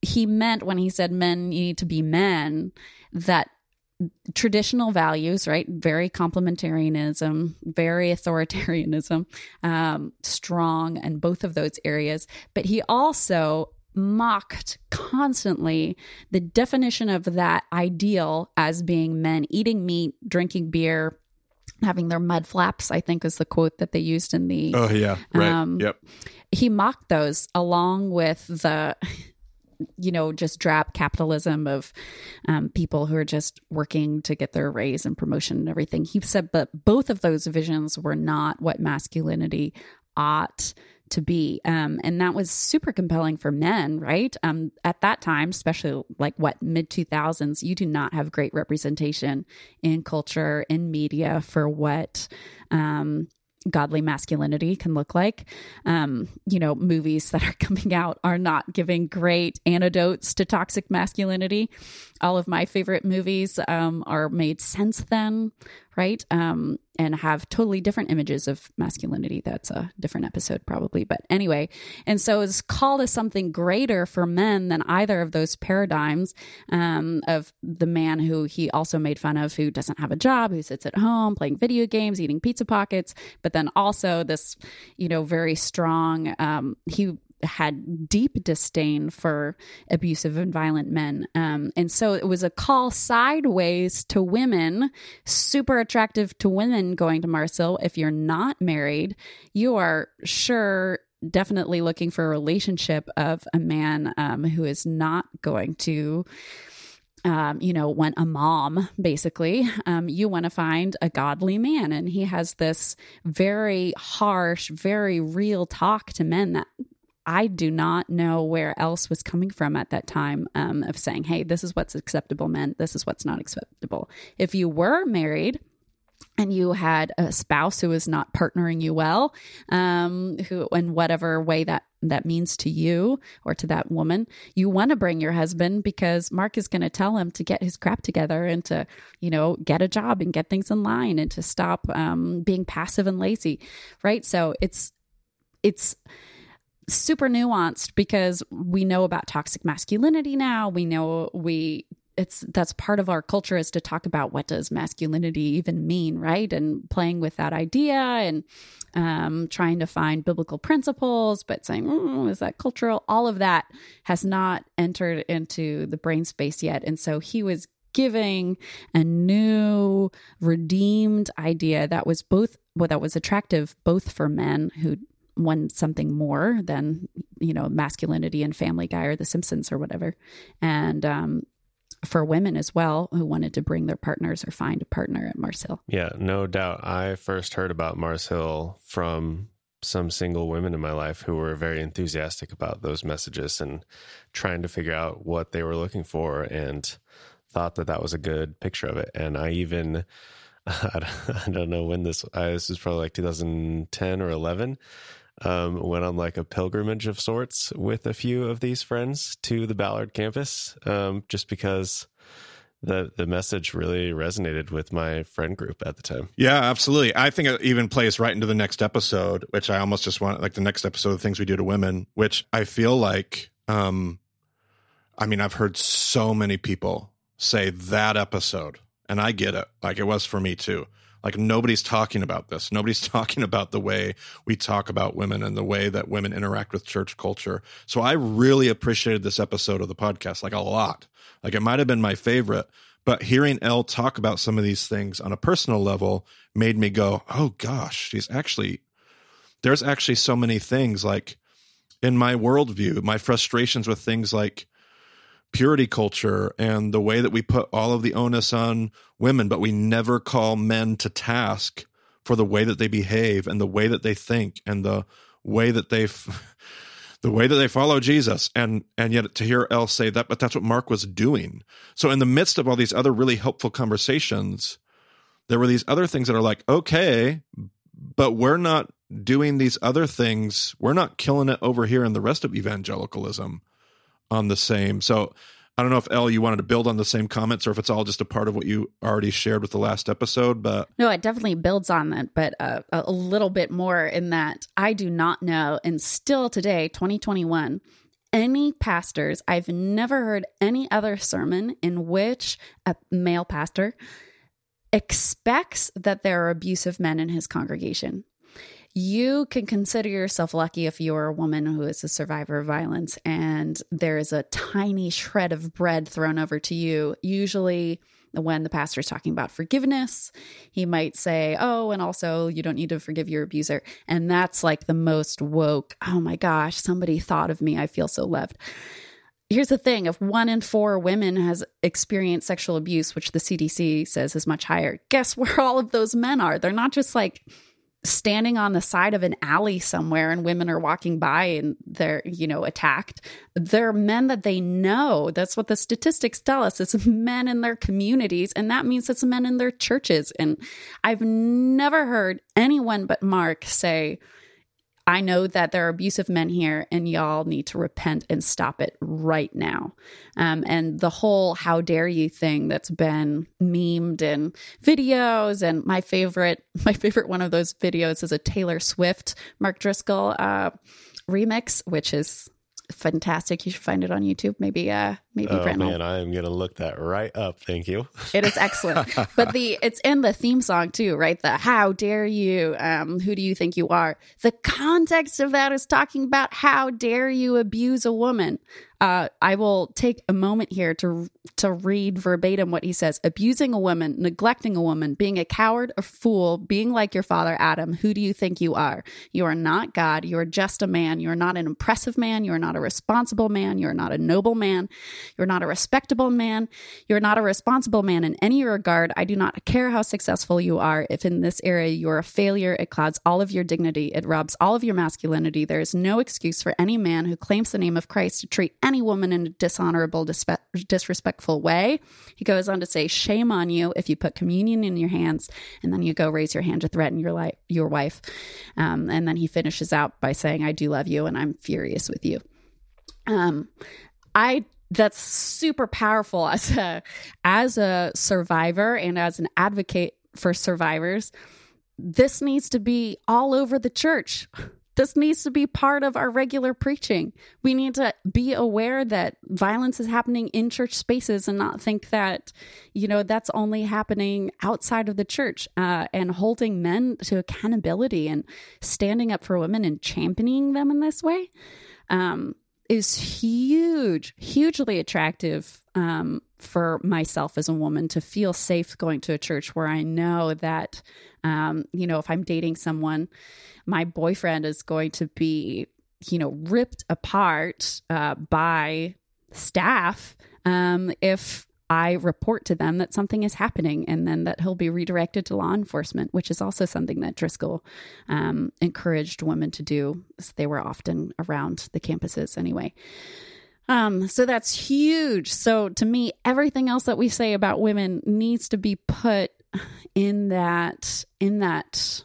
C: he meant when he said men need to be men that traditional values, right? Very complementarianism, very authoritarianism, um, strong in both of those areas. But he also mocked constantly the definition of that ideal as being men eating meat, drinking beer, having their mud flaps, I think is the quote that they used in the.
B: Oh, yeah. Right. Um, yep.
C: He mocked those along with the. You know, just drab capitalism of um, people who are just working to get their raise and promotion and everything. He said, but both of those visions were not what masculinity ought to be. Um, and that was super compelling for men, right? Um, at that time, especially like what mid 2000s, you do not have great representation in culture, in media for what um, godly masculinity can look like. Um, you know, movies that are coming out are not giving great antidotes to toxic masculinity. All of my favorite movies um, are made since then, right? Um, and have totally different images of masculinity. That's a different episode, probably. But anyway, and so it's called as something greater for men than either of those paradigms um, of the man who he also made fun of, who doesn't have a job, who sits at home playing video games, eating pizza pockets, but then also this, you know, very strong. Um, he had deep disdain for abusive and violent men. Um, and so it was a call sideways to women, super attractive to women going to Mars Hill. If you're not married, you are sure definitely looking for a relationship of a man um, who is not going to um, you know, want a mom, basically. Um, you want to find a godly man. And he has this very harsh, very real talk to men that I do not know where else was coming from at that time um, of saying, hey, this is what's acceptable, men, this is what's not acceptable. If you were married, and you had a spouse who is not partnering you well, um, who in whatever way that that means to you or to that woman, you want to bring your husband because Mark is going to tell him to get his crap together and to, you know, get a job and get things in line and to stop um, being passive and lazy, right? So it's it's super nuanced because we know about toxic masculinity now. We know we it's that's part of our culture is to talk about what does masculinity even mean right? And playing with that idea and um, trying to find biblical principles but saying mm, is that cultural? All of that has not entered into the brain space yet. And so he was giving a new redeemed idea that was both well, that was attractive both for men who want something more than you know masculinity and family guy or the simpsons or whatever and um, for women as well who wanted to bring their partners or find a partner at Mars Hill.
A: Yeah, no doubt. I first heard about Mars Hill from some single women in my life who were very enthusiastic about those messages and trying to figure out what they were looking for and thought that that was a good picture of it. And I even, I don't know when this, I, this was probably like 2010 or 11 um, went on like a pilgrimage of sorts with a few of these friends to the Ballard campus, um, just because the the message really resonated with my friend group at the time.
B: Yeah, absolutely. I think it even plays right into the next episode, which I almost just want like the next episode of things we do to women, which I feel like um I mean, I've heard so many people say that episode, and I get it. Like it was for me too. Like nobody's talking about this. Nobody's talking about the way we talk about women and the way that women interact with church culture. So I really appreciated this episode of the podcast, like a lot. Like it might have been my favorite, but hearing Elle talk about some of these things on a personal level made me go, oh gosh, she's actually, there's actually so many things like in my worldview, my frustrations with things like purity culture and the way that we put all of the onus on women, but we never call men to task for the way that they behave and the way that they think and the way that they the way that they follow Jesus and and yet to hear Elle say that but that's what Mark was doing. So in the midst of all these other really helpful conversations there were these other things that are like okay but we're not doing these other things. We're not killing it over here in the rest of evangelicalism on the same. So I don't know if Elle, you wanted to build on the same comments or if it's all just a part of what you already shared with the last episode. But
C: no, it definitely builds on that, but uh, a little bit more in that I do not know, and still today, 2021, any pastors, I've never heard any other sermon in which a male pastor expects that there are abusive men in his congregation you can consider yourself lucky if you're a woman who is a survivor of violence and there is a tiny shred of bread thrown over to you. Usually, when the pastor is talking about forgiveness, he might say, Oh, and also you don't need to forgive your abuser. And that's like the most woke, oh my gosh, somebody thought of me. I feel so loved. Here's the thing if one in four women has experienced sexual abuse, which the CDC says is much higher, guess where all of those men are? They're not just like standing on the side of an alley somewhere and women are walking by and they're you know attacked they're men that they know. That's what the statistics tell us. It's men in their communities and that means it's men in their churches. And i've never heard anyone but mark say I know that there are abusive men here, and y'all need to repent and stop it right now. Um, and the whole "how dare you" thing that's been memed in videos, and my favorite, my favorite one of those videos is a Taylor Swift Mark Driscoll uh, remix, which is fantastic. You should find it on YouTube. Maybe, uh, maybe.
A: Oh Brent man, I am gonna look that right up. Thank you.
C: It is excellent, but the it's in the theme song too, right? The "How dare you? Um, who do you think you are?" The context of that is talking about how dare you abuse a woman. Uh, I will take a moment here to to read verbatim what he says: abusing a woman, neglecting a woman, being a coward, a fool, being like your father Adam. Who do you think you are? You are not God. You are just a man. You are not an impressive man. You are not a responsible man. You are not a noble man. You're not a respectable man. You're not a responsible man in any regard. I do not care how successful you are. If in this area you are a failure, it clouds all of your dignity. It robs all of your masculinity. There is no excuse for any man who claims the name of Christ to treat any woman in a dishonorable, disrespectful way. He goes on to say, Shame on you if you put communion in your hands and then you go raise your hand to threaten your, li- your wife. Um, and then he finishes out by saying, I do love you and I'm furious with you. Um, I that's super powerful as a as a survivor and as an advocate for survivors this needs to be all over the church this needs to be part of our regular preaching. We need to be aware that violence is happening in church spaces and not think that, you know, that's only happening outside of the church uh, and holding men to accountability and standing up for women and championing them in this way. Um, is huge, hugely attractive um, for myself as a woman to feel safe going to a church where I know that, um, you know, if I'm dating someone, my boyfriend is going to be, you know, ripped apart uh, by staff um, if I report to them that something is happening and then that he'll be redirected to law enforcement, which is also something that Driscoll um, encouraged women to do. They were often around the campuses anyway. Um, so that's huge. So to me, everything else that we say about women needs to be put in that in that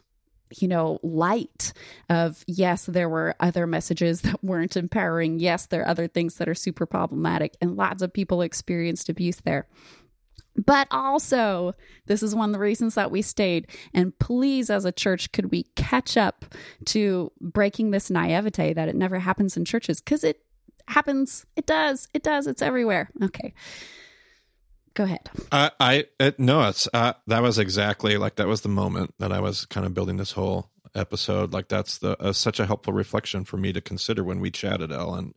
C: you know, light of yes, there were other messages that weren't empowering. Yes, there are other things that are super problematic, and lots of people experienced abuse there. But also, this is one of the reasons that we stayed. And please, as a church, could we catch up to breaking this naivete that it never happens in churches? Because it happens. It does. It does. It's everywhere. Okay go ahead.
B: I, I it, no, it's uh, that was exactly like that was the moment that I was kind of building this whole episode. Like that's the uh, such a helpful reflection for me to consider when we chatted, Ellen.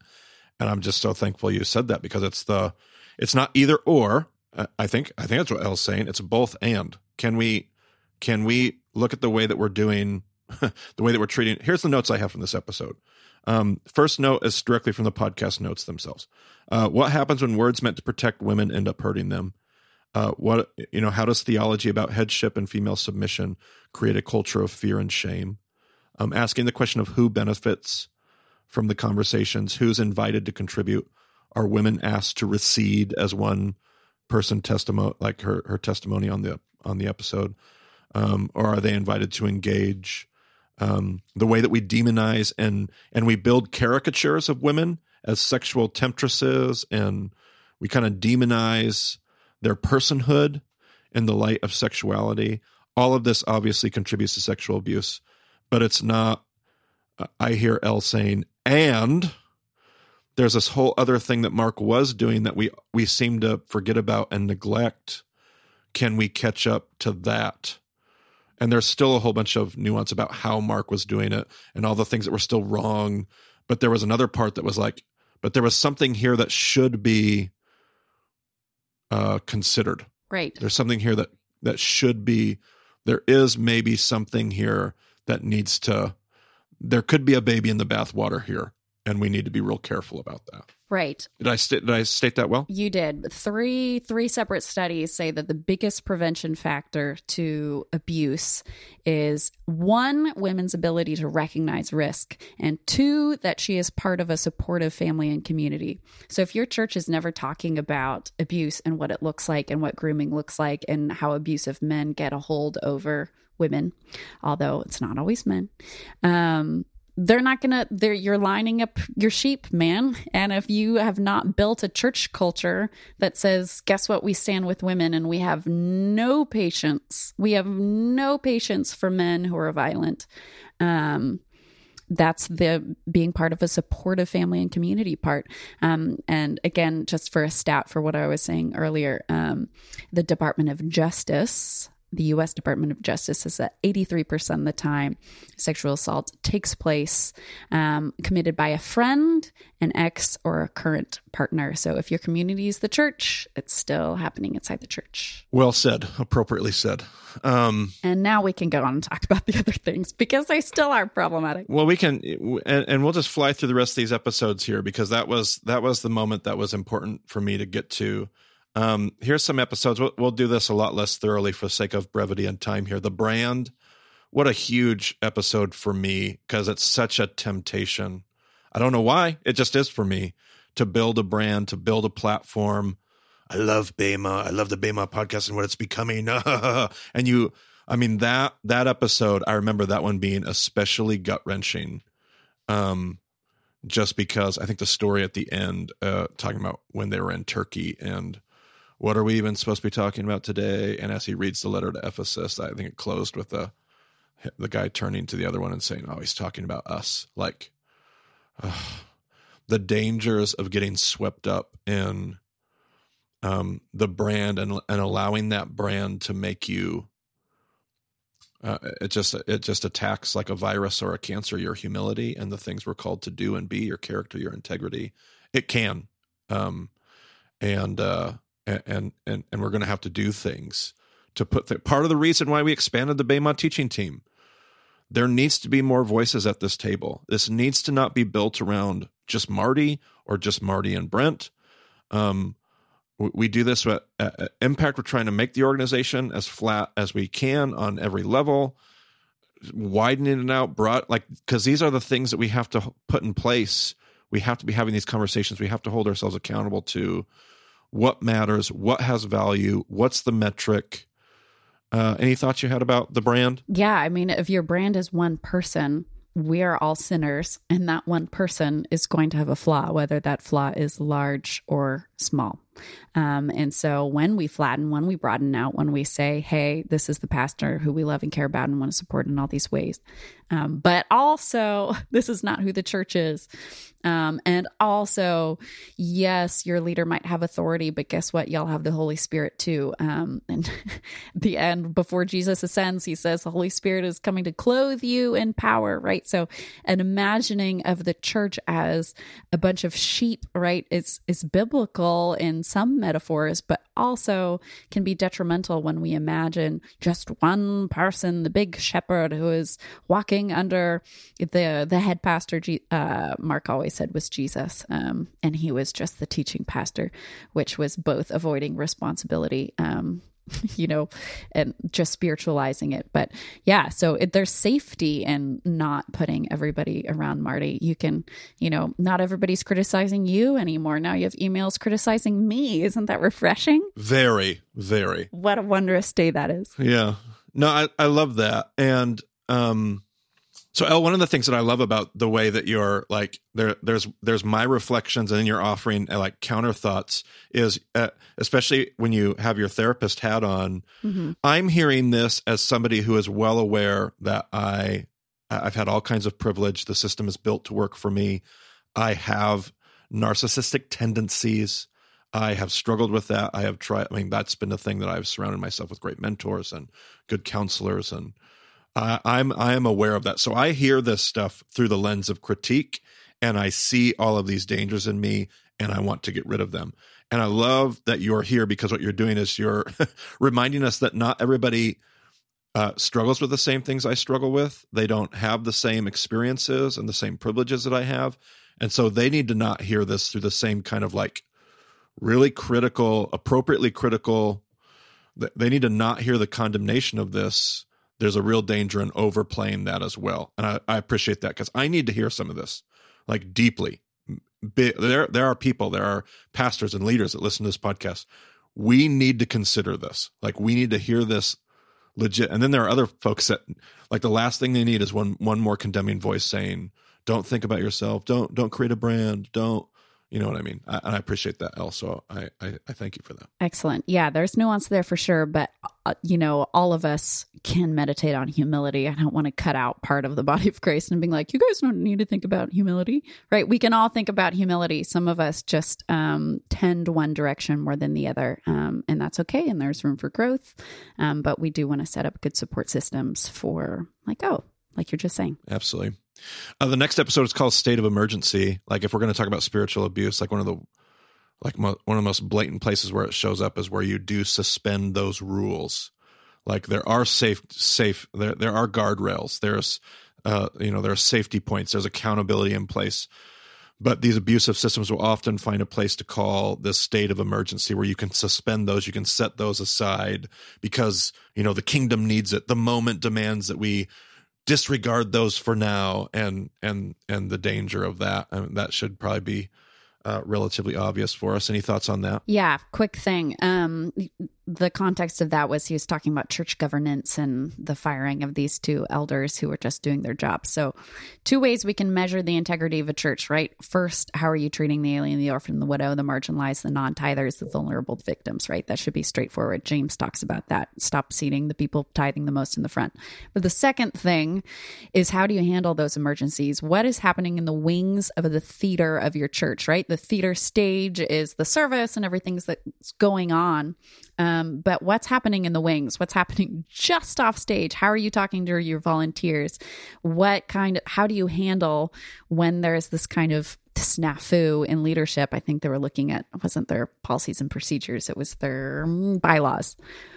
B: And I'm just so thankful you said that because it's the it's not either or. Uh, I think I think that's what Elle's saying. It's both and. Can we can we look at the way that we're doing the way that we're treating? Here's the notes I have from this episode. Um, first note is directly from the podcast notes themselves. Uh, what happens when words meant to protect women end up hurting them? Uh, what you know? How does theology about headship and female submission create a culture of fear and shame? Um, asking the question of who benefits from the conversations, who's invited to contribute. Are women asked to recede as one person testimony, like her her testimony on the on the episode, um, or are they invited to engage? Um, the way that we demonize and and we build caricatures of women as sexual temptresses and we kind of demonize their personhood in the light of sexuality. All of this obviously contributes to sexual abuse, but it's not. Uh, I hear Elle saying, and there's this whole other thing that Mark was doing that we we seem to forget about and neglect. Can we catch up to that? And there's still a whole bunch of nuance about how Mark was doing it and all the things that were still wrong. But there was another part that was like, but there was something here that should be uh, considered.
C: Right.
B: There's something here that that should be. There is maybe something here that needs to. There could be a baby in the bathwater here, and we need to be real careful about that.
C: Right.
B: Did I state did I state that well?
C: You did. Three three separate studies say that the biggest prevention factor to abuse is one women's ability to recognize risk and two that she is part of a supportive family and community. So if your church is never talking about abuse and what it looks like and what grooming looks like and how abusive men get a hold over women, although it's not always men. Um they're not gonna they're you're lining up your sheep man. And if you have not built a church culture that says guess what? We stand with women and we have no patience. We have no patience for men who are violent. Um that's the being part of a supportive family and community part. Um, and again, just for a stat for what I was saying earlier, um, the Department of Justice the US Department of Justice says that 83% of the time sexual assault takes place um, committed by a friend, an ex, or a current partner. So if your community is the church, it's still happening inside the church.
B: Well said, appropriately said.
C: Um, and now we can go on and talk about the other things because they still are problematic.
B: Well, we can, and, and we'll just fly through the rest of these episodes here because that was that was the moment that was important for me to get to um, here's some episodes. We'll, we'll do this a lot less thoroughly for the sake of brevity and time here. The brand, what a huge episode for me because it's such a temptation. I don't know why. It just is for me to build a brand, to build a platform. I love Bema. I love the Bema podcast and what it's becoming. and you, I mean that that episode, I remember that one being especially gut wrenching. Um, just because I think the story at the end, uh, talking about when they were in Turkey and what are we even supposed to be talking about today? And as he reads the letter to Ephesus, I think it closed with a the guy turning to the other one and saying, "Oh, he's talking about us." Like uh, the dangers of getting swept up in um, the brand and and allowing that brand to make you. Uh, it just it just attacks like a virus or a cancer your humility and the things we're called to do and be your character your integrity it can um, and uh, and and and we're going to have to do things to put the, part of the reason why we expanded the Bema teaching team there needs to be more voices at this table. This needs to not be built around just Marty or just Marty and Brent. Um, we, do this at Impact. We're trying to make the organization as flat as we can on every level, widening it out, broad, like because these are the things that we have to put in place. We have to be having these conversations. We have to hold ourselves accountable to what matters, what has value, what's the metric uh, any thoughts you had about the brand?
C: Yeah, I mean, if your brand is one person, we are all sinners, and that one person is going to have a flaw, whether that flaw is large or small. Um, and so when we flatten, when we broaden out, when we say, hey, this is the pastor who we love and care about and want to support in all these ways, um, but also this is not who the church is. Um, and also, yes, your leader might have authority, but guess what? Y'all have the Holy Spirit too. Um, and the end, before Jesus ascends, he says the Holy Spirit is coming to clothe you in power, right? So, an imagining of the church as a bunch of sheep, right, is is biblical in some metaphors, but also can be detrimental when we imagine just one person, the big shepherd who is walking under the the head pastor. Uh, Mark always said was Jesus, um, and he was just the teaching pastor, which was both avoiding responsibility um, you know, and just spiritualizing it. But yeah, so it, there's safety in not putting everybody around Marty. You can, you know, not everybody's criticizing you anymore. Now you have emails criticizing me. Isn't that refreshing?
B: Very, very.
C: What a wondrous day that is.
B: Yeah. No, I, I love that. And, um, so Elle, one of the things that I love about the way that you're like there, there's there's my reflections and then you're offering uh, like counter thoughts is uh, especially when you have your therapist hat on. Mm-hmm. I'm hearing this as somebody who is well aware that I I've had all kinds of privilege. The system is built to work for me. I have narcissistic tendencies. I have struggled with that. I have tried. I mean, that's been the thing that I've surrounded myself with great mentors and good counselors and I, I'm I am aware of that. So I hear this stuff through the lens of critique, and I see all of these dangers in me, and I want to get rid of them. And I love that you're here because what you're doing is you're reminding us that not everybody uh, struggles with the same things I struggle with. They don't have the same experiences and the same privileges that I have. And so they need to not hear this through the same kind of like really critical, appropriately critical. They need to not hear the condemnation of this there's a real danger in overplaying that as well. And I, I appreciate that because I need to hear some of this like deeply. Be, there, there are people, there are pastors and leaders that listen to this podcast. We need to consider this. Like we need to hear this legit. And then there are other folks that like the last thing they need is one one more condemning voice saying, "Don't think about yourself. Don't don't create a brand. Don't you know what I mean? I, and I appreciate that, Also, I, I, I thank you for that.
C: Excellent. Yeah, there's nuance there for sure, but uh, you know, all of us can meditate on humility. I don't want to cut out part of the body of Christ and being like, you guys don't need to think about humility, right? We can all think about humility. Some of us just um, tend one direction more than the other, um, and that's okay. And there's room for growth, um, but we do want to set up good support systems for like, oh, like you're just saying.
B: Absolutely. Uh, the next episode is called State of Emergency. Like if we're going to talk about spiritual abuse, like one of the like mo- one of the most blatant places where it shows up is where you do suspend those rules. Like there are safe safe there there are guardrails. There's uh you know there are safety points. There's accountability in place. But these abusive systems will often find a place to call this state of emergency where you can suspend those, you can set those aside because, you know, the kingdom needs it. The moment demands that we disregard those for now and and and the danger of that. I mean, that should probably be uh, relatively obvious for us. Any thoughts on that?
C: Yeah quick thing. Um the context of that was he was talking about church governance and the firing of these two elders who were just doing their job. So, two ways we can measure the integrity of a church, right? First, how are you treating the alien, the orphan, the widow, the marginalized, the non tithers, the vulnerable victims, right? That should be straightforward. James talks about that. Stop seating the people tithing the most in the front. But the second thing is how do you handle those emergencies? What is happening in the wings of the theater of your church, right? The theater stage is the service and everything's that's going on. Um, but what's happening in the wings? What's happening just off stage? How are you talking to your volunteers? What kind of, how do you handle when there's this kind of snafu in leadership? I think they were looking at, wasn't their policies and procedures, it was their mm, bylaws.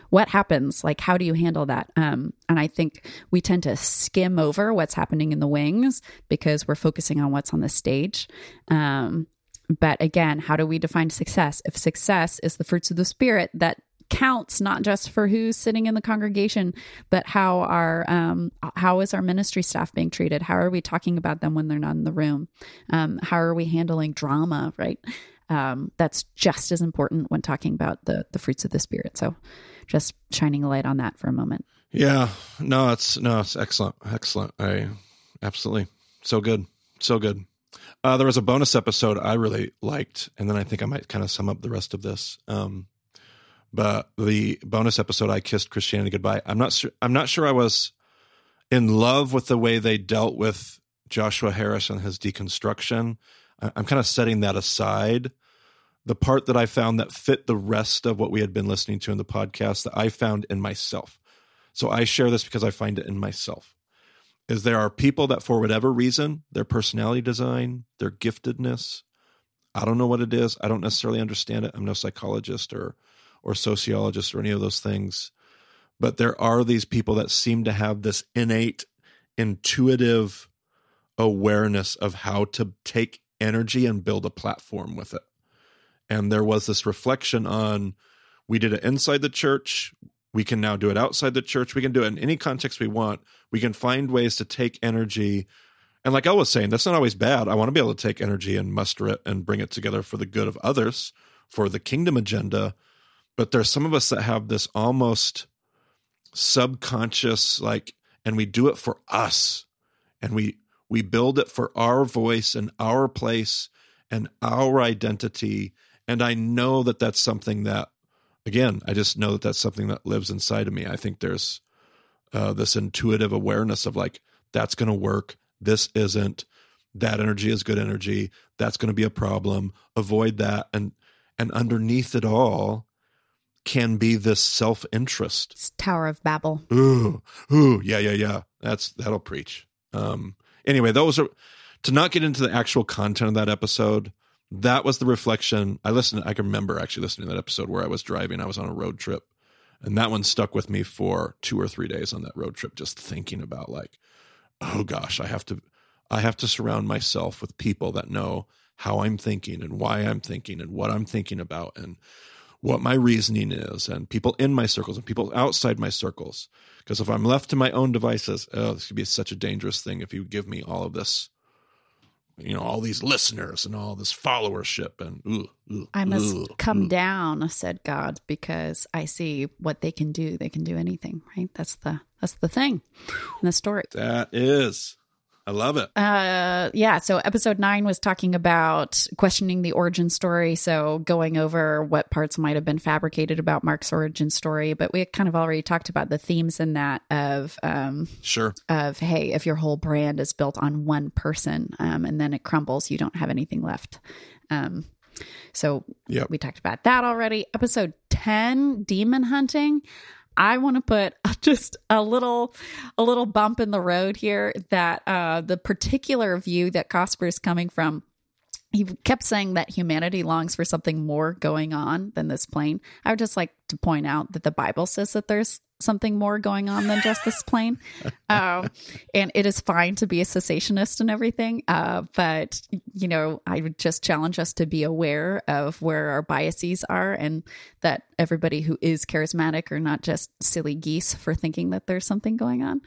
C: What happens? Like, how do you handle that? Um, and I think we tend to skim over what's happening in the wings because we're focusing on what's on the stage. Um, but again, how do we define success? If success is the fruits of the spirit that counts not just for who's sitting in the congregation, but how our um, how is our ministry staff being treated? How are we talking about them when they're not in the room? Um, how are we handling drama? Right, um, that's just as important when talking about the the fruits of the spirit. So, just shining a light on that for a moment.
B: Yeah, no, it's no, it's excellent, excellent. I absolutely so good, so good. Uh, there was a bonus episode I really liked, and then I think I might kind of sum up the rest of this. Um, but the bonus episode, I kissed Christianity goodbye. I'm not sure. I'm not sure I was in love with the way they dealt with Joshua Harris and his deconstruction. I'm kind of setting that aside. The part that I found that fit the rest of what we had been listening to in the podcast that I found in myself. So I share this because I find it in myself. Is there are people that for whatever reason, their personality design, their giftedness, I don't know what it is. I don't necessarily understand it. I'm no psychologist or or sociologist or any of those things. But there are these people that seem to have this innate, intuitive awareness of how to take energy and build a platform with it. And there was this reflection on we did it inside the church. We can now do it outside the church. We can do it in any context we want. We can find ways to take energy. And like I was saying, that's not always bad. I want to be able to take energy and muster it and bring it together for the good of others, for the kingdom agenda but there's some of us that have this almost subconscious like and we do it for us. And we we build it for our voice and our place and our identity. And i know that that's something that again i just know that that's something that lives inside of me. I think there's uh, this intuitive awareness of like that's going to work. This isn't. That energy is good energy. That's going to be a problem. Avoid that. And and underneath it all can be this self interest.
C: Tower of Babel.
B: Ooh, ooh, yeah, yeah, yeah. That's that'll preach. Um, anyway, those are to not get into the actual content of that episode. That was the reflection. I listened. I can remember actually listening to that episode where I was driving. I was on a road trip, and that one stuck with me for two or three days on that road trip. Just thinking about like, oh gosh, I have to, I have to surround myself with people that know how I'm thinking and why I'm thinking and what I'm thinking about and what my reasoning is and people in my circles and people outside my circles. Because if I'm left to my own devices, oh, this could be such a dangerous thing if you give me all of this, you know, all these listeners and all this followership and ooh, ooh,
C: I must
B: ooh,
C: come down, said God, because I see what they can do. They can do anything, right? That's the that's the thing in the story.
B: That is. I love it.
C: Uh, yeah. So episode nine was talking about questioning the origin story. So going over what parts might have been fabricated about Mark's origin story, but we kind of already talked about the themes in that of um,
B: sure
C: of hey, if your whole brand is built on one person um, and then it crumbles, you don't have anything left. Um, so
B: Yep.
C: we talked about that already. Episode ten, demon hunting. I want to put just a little a little bump in the road here that uh the particular view that Cosper is coming from he kept saying that humanity longs for something more going on than this plane. I would just like to point out that the Bible says that there's something more going on than just this plane. Um, and it is fine to be a cessationist and everything. Uh, but, you know, I would just challenge us to be aware of where our biases are and that everybody who is charismatic are not just silly geese for thinking that there's something going on.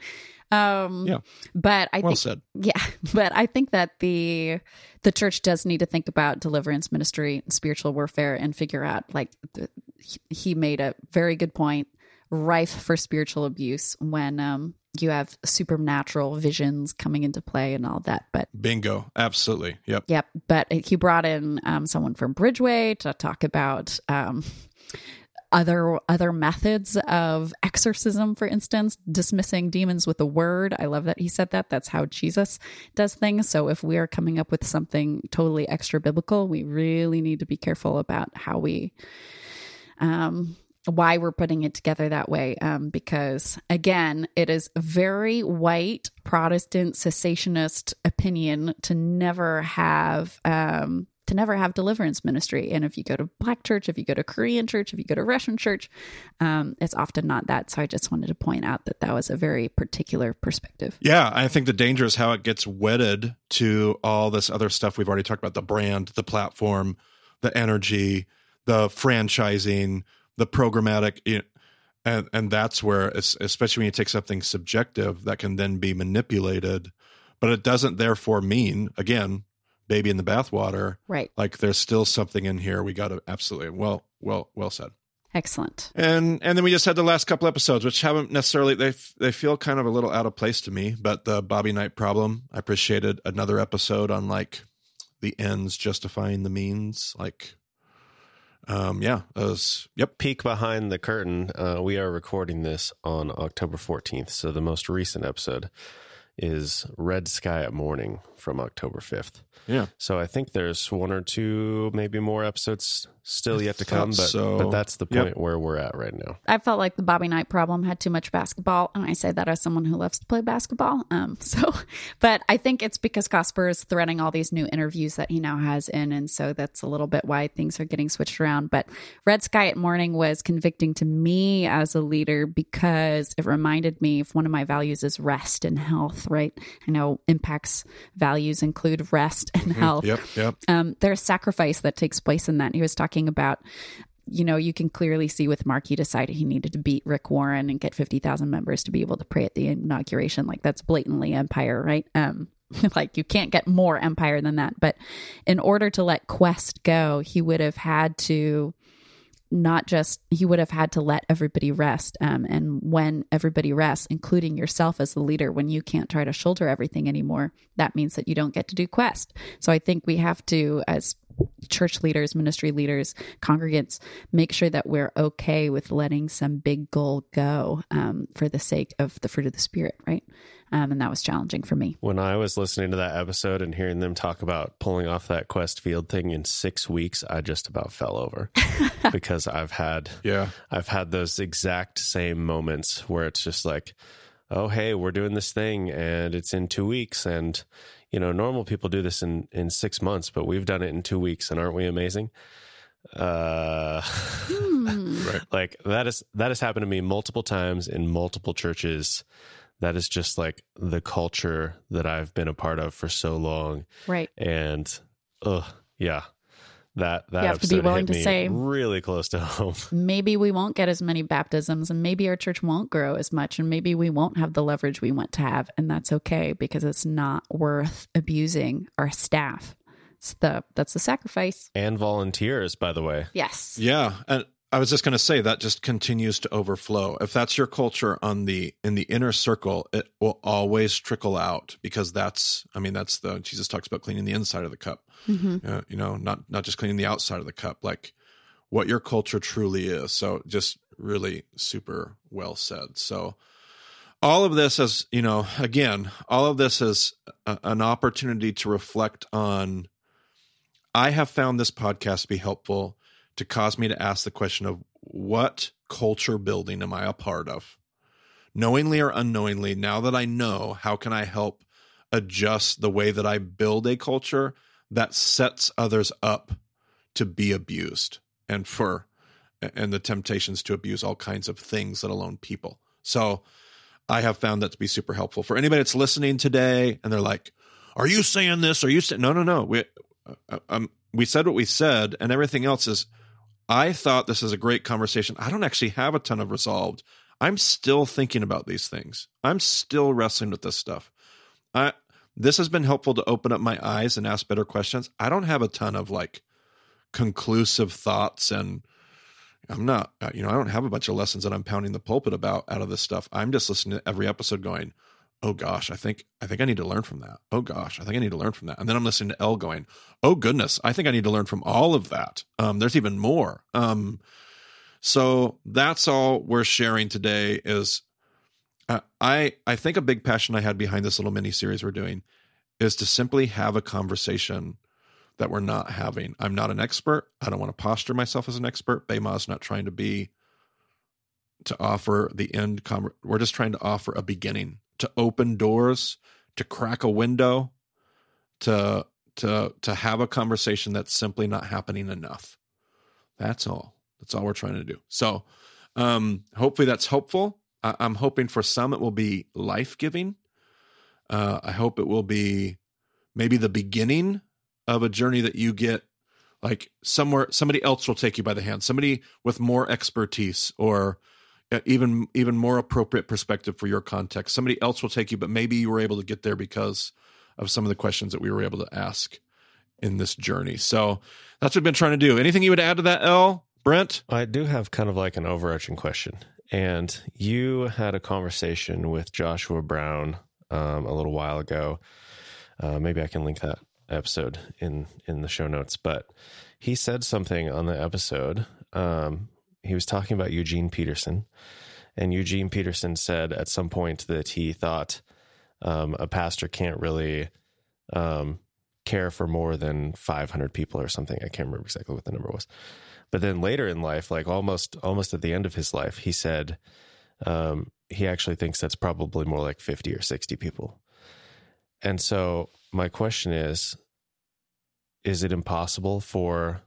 C: Um,
B: Yeah.
C: But I
B: Well
C: think
B: said.
C: yeah, but I think that the the church does need to think about deliverance ministry, spiritual warfare, and figure out like the, he- he made a very good point. Rife for spiritual abuse when um, you have supernatural visions coming into play and all that. But
B: Bingo. Absolutely. Yep.
C: Yep. But he brought in um, someone from Bridgeway to talk about um, other other methods of exorcism, for instance, dismissing demons with a word. I love that he said that. That's how Jesus does things. So if we are coming up with something totally extra biblical, we really need to be careful about how we um why we're putting it together that way um, because again it is very white protestant cessationist opinion to never have um, to never have deliverance ministry. And if you go to black church if you go to korean church if you go to russian church um, it's often not that. So i just wanted to point out that that was a very particular perspective.
B: Yeah, I think the danger is how it gets wedded to all this other stuff we've already talked about the brand, the platform, the energy, the franchising, the programmatic. you know, And, and that's where, especially when you take something subjective that can then be manipulated, but it doesn't therefore mean, again, baby in the bathwater.
C: right
B: Like there's still something in here. We got to absolutely, well, well, well said.
C: excellent
B: And and then we just had the last couple episodes, which haven't necessarily they they feel kind of a little out of place to me. But the Bobby Knight problem, I appreciated another episode on like the ends justifying the means. Like, um, yeah, those. Yep.
A: Peek behind the curtain. Uh, we are recording this on October 14th. So the most recent episode is Red Sky at Morning from October 5th.
B: Yeah.
A: So I think there's one or two, maybe more episodes still
B: I
A: yet to come, but,
B: so.
A: but that's the
B: Yep.
A: point where we're at right now.
C: I felt like the Bobby Knight problem had too much basketball, and I say that as someone who loves to play basketball. Um, so, but I think it's because Cosper is threading all these new interviews that he now has in, and so that's a little bit why things are getting switched around. But Red Sky at Morning was convicting to me as a leader because it reminded me if one of my values is rest and health. Right? I know impacts values include rest and health
B: Yep. Yep.
C: um, there's sacrifice that takes place in that. He was talking about, you know, you can clearly see with Mark, he decided he needed to beat Rick Warren and get 50,000 members to be able to pray at the inauguration. Like that's blatantly empire, right? Um, like you can't get more empire than that. But in order to let Qwest go, he would have had to not just he would have had to let everybody rest um, and when everybody rests including yourself as the leader when you can't try to shoulder everything anymore that means that you don't get to do quest so i think we have to as church leaders ministry leaders congregants make sure that we're okay with letting some big goal go um, for the sake of the fruit of the spirit right um, and that was challenging for me
A: When I was listening to that episode and hearing them talk about pulling off that Qwest Field thing in six weeks, I just about fell over because I've had
B: Yeah.
A: I've had those exact same moments where it's just like, oh hey, we're doing this thing and it's in two weeks and you know normal people do this in in six months, but we've done it in two weeks and aren't we amazing? Uh,
B: Right.
A: like that is that has happened to me multiple times in multiple churches. That is just like the culture that I've been a part of for so long,
C: right
A: and ugh, yeah, that that
C: You have to be willing to
A: me
C: say-
A: really close to home.
C: maybe we won't get as many baptisms and maybe our church won't grow as much and maybe we won't have the leverage we want to have. And that's okay because it's not worth abusing our staff. It's the that's the sacrifice.
A: And volunteers, by the way.
C: yes.
B: Yeah, and I was just going to say that just continues to overflow. If that's your culture on the in the inner circle, it will always trickle out because that's I mean that's the Jesus talks about cleaning the inside of the cup.
C: Mhm.
B: Uh, you know, not not just cleaning the outside of the cup, like what your culture truly is. So just really super well said. So all of this is, you know, again, all of this is a, an opportunity to reflect on I have found this podcast to be helpful to cause me to ask the question of what culture building am I a part of? Knowingly or unknowingly, now that I know, how can I help adjust the way that I build a culture that sets others up to be abused and for and the temptations to abuse all kinds of things, let alone people. So I have found that to be super helpful for anybody that's listening today and they're like, are you saying this? Are you saying no, no, no? We uh, um, we said what we said, and everything else is. I thought this is a great conversation. I don't actually have a ton of resolved. I'm still thinking about these things. I'm still wrestling with this stuff. I this has been helpful to open up my eyes and ask better questions. I don't have a ton of like conclusive thoughts and I'm not, uh, you know, I don't have a bunch of lessons that I'm pounding the pulpit about out of this stuff. I'm just listening to every episode going, oh gosh, I think, I think I need to learn from that. Oh gosh, I think I need to learn from that. And then I'm listening to Elle going, oh goodness, I think I need to learn from all of that. Um, there's even more. Um, so that's all we're sharing today is uh, I, I think a big passion I had behind this little mini series we're doing is to simply have a conversation that we're not having. I'm not an expert. I don't want to posture myself as an expert. Bema is not trying to be to offer the end. We're just trying to offer a beginning, to open doors, to crack a window, to to to have a conversation that's simply not happening enough. That's all. That's all we're trying to do. So, um, hopefully that's helpful. I- I'm hoping for some it will be life giving. Uh, I hope it will be maybe the beginning of a journey that you get like somewhere somebody else will take you by the hand somebody with more expertise or even even more appropriate perspective for your context somebody else will take you but maybe you were able to get there because of some of the questions that we were able to ask in this journey so that's what we've been trying to do anything you would add to that Elle brent
A: I do have kind of like an overarching question. And you had a conversation with Joshua Brown um, a little while ago. Uh, maybe I can link that episode in in the show notes. But he said something on the episode. Um, he was talking about Eugene Peterson, and Eugene Peterson said at some point that he thought um, a pastor can't really um, care for more than 500 people or something. I can't remember exactly what the number was. But then later in life, like almost almost at the end of his life, he said um, he actually thinks that's probably more like 50 or 60 people. And so my question is is it impossible for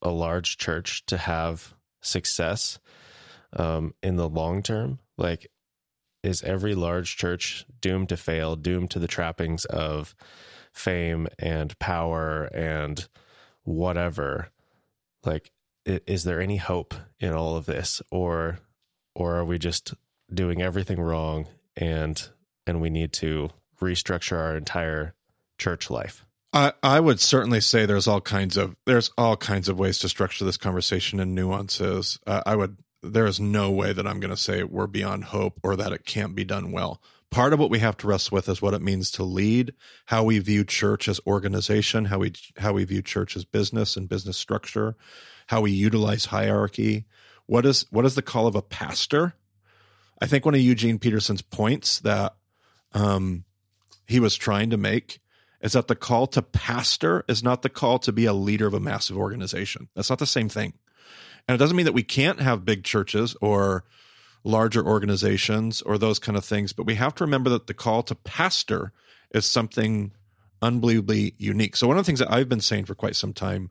A: a large church to have success um, in the long term? Like, is every large church doomed to fail, doomed to the trappings of fame and power and whatever? Like, is there any hope in all of this, or or are we just doing everything wrong and and we need to restructure our entire church life?
B: I, I would certainly say there's all kinds of there's all kinds of ways to structure this conversation and nuances. Uh, I would there is no way that I'm going to say we're beyond hope or that it can't be done well. Part of what we have to wrestle with is what it means to lead, how we view church as organization, how we how we view church as business and business structure, how we utilize hierarchy. What is what is the call of a pastor? I think one of Eugene Peterson's points that um, he was trying to make is that the call to pastor is not the call to be a leader of a massive organization. That's not the same thing. And it doesn't mean that we can't have big churches or larger organizations or those kind of things, but we have to remember that the call to pastor is something unbelievably unique. So one of the things that I've been saying for quite some time,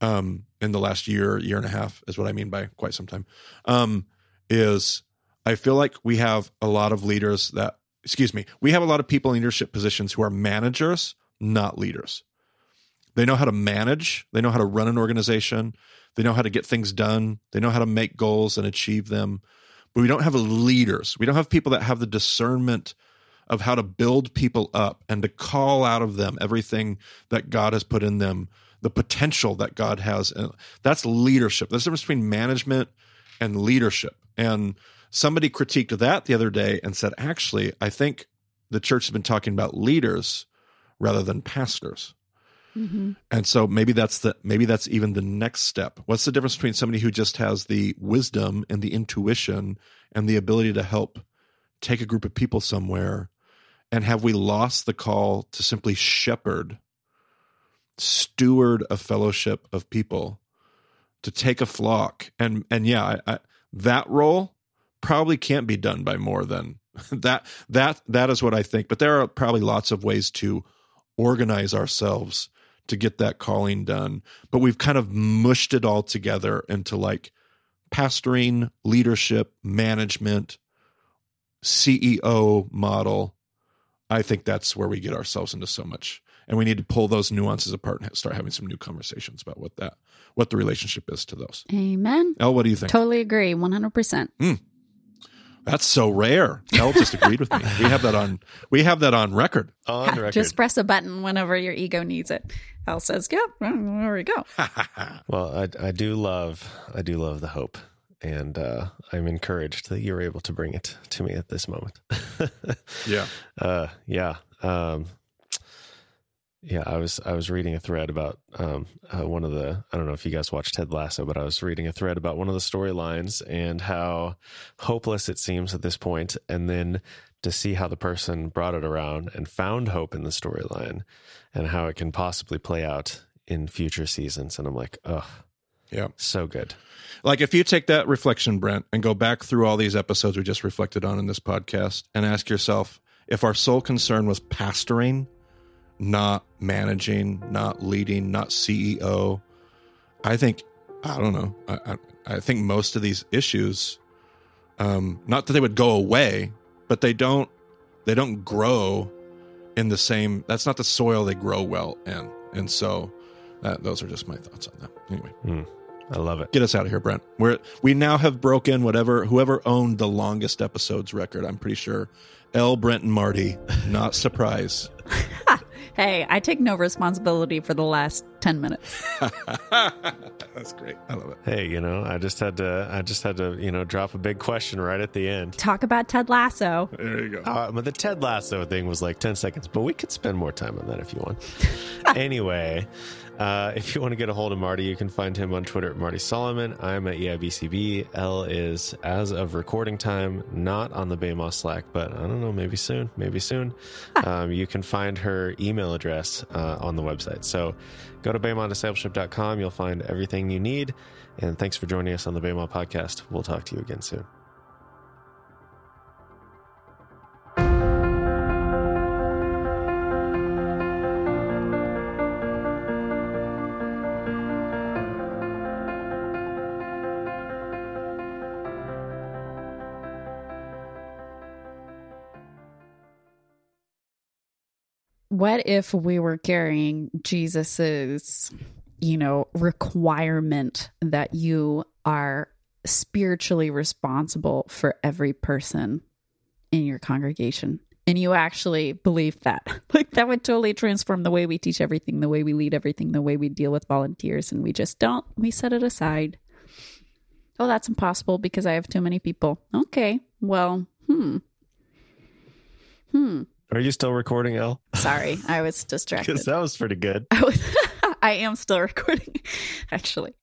B: um, in the last year, year and a half is what I mean by quite some time, um, is I feel like we have a lot of leaders that, excuse me, we have a lot of people in leadership positions who are managers, not leaders. They know how to manage, they know how to run an organization, they know how to get things done, they know how to make goals and achieve them. But we don't have leaders. We don't have people that have the discernment of how to build people up and to call out of them everything that God has put in them, the potential that God has. That's leadership. There's a difference between management and leadership. And somebody critiqued that the other day and said, actually, I think the church has been talking about leaders rather than pastors.
C: Mm-hmm.
B: And so maybe that's the maybe that's even the next step. What's the difference between somebody who just has the wisdom and the intuition and the ability to help take a group of people somewhere and have we lost the call to simply shepherd steward a fellowship of people to take a flock and and yeah I, I, that role probably can't be done by more than that that that is what i think but there are probably lots of ways to organize ourselves to get that calling done but we've kind of mushed it all together into like pastoring leadership management ceo model i think that's where we get ourselves into so much and we need to pull those nuances apart and start having some new conversations about what that what the relationship is to those
C: Amen.
B: Elle, what do you think
C: Totally agree. 100%.
B: That's so rare. Elle just agreed with me. We have that on. We have that on record.
A: On record.
C: Just press a button whenever your ego needs it. Elle says, "Yeah, well, there we go."
A: well, I, I do love I do love the hope, and uh, I'm encouraged that you were able to bring it to me at this moment.
B: yeah,
A: uh, yeah, um, yeah. I was I was reading a thread about um, uh, one of the I don't know if you guys watched Ted Lasso, but I was reading a thread about one of the storylines and how hopeless it seems at this point, and then to see how the person brought it around and found hope in the storyline and how it can possibly play out in future seasons. And I'm like, oh,
B: yeah,
A: so good.
B: Like if you take that reflection, Brent, and go back through all these episodes we just reflected on in this podcast and ask yourself if our sole concern was pastoring, not managing, not leading, not CEO, I think, I don't know, I, I, I think most of these issues, um, not that they would go away, but they don't they don't grow in the same that's not the soil they grow well in. And so that, those are just my thoughts on that. Anyway.
A: Mm, i love it.
B: Get us out of here brent. We're we now have broken whatever whoever owned the longest episodes record i'm pretty sure. Elle. brent and marty not surprise
C: hey i take no responsibility for the last 10 minutes.
B: That's great. I love it.
A: Hey you know i just had to i just had to you know drop a big question right at the end.
C: Talk about ted lasso.
B: There you go.
A: Uh, but the ted lasso thing was like 10 seconds but we could spend more time on that if you want. Anyway uh, if you want to get a hold of Marty, you can find him on Twitter at Marty Solomon. I'm at EIBCB. Elle is, as of recording time, not on the BEMA Slack, but I don't know, maybe soon, maybe soon. Um, you can find her email address uh, on the website. So go to BEMADiscipleship.com. You'll find everything you need. And thanks for joining us on the BEMA podcast. We'll talk to you again soon.
C: What if we were carrying Jesus's, you know, requirement that you are spiritually responsible for every person in your congregation? And you actually believe that. Like that would totally transform the way we teach everything, the way we lead everything, the way we deal with volunteers. And we just don't, we set it aside. Oh, that's impossible because I have too many people. Okay. Well, hmm. Hmm.
A: Are you still recording, Elle?
C: Sorry, I was distracted.
A: Because that was pretty good.
C: I, was, I am still recording, actually.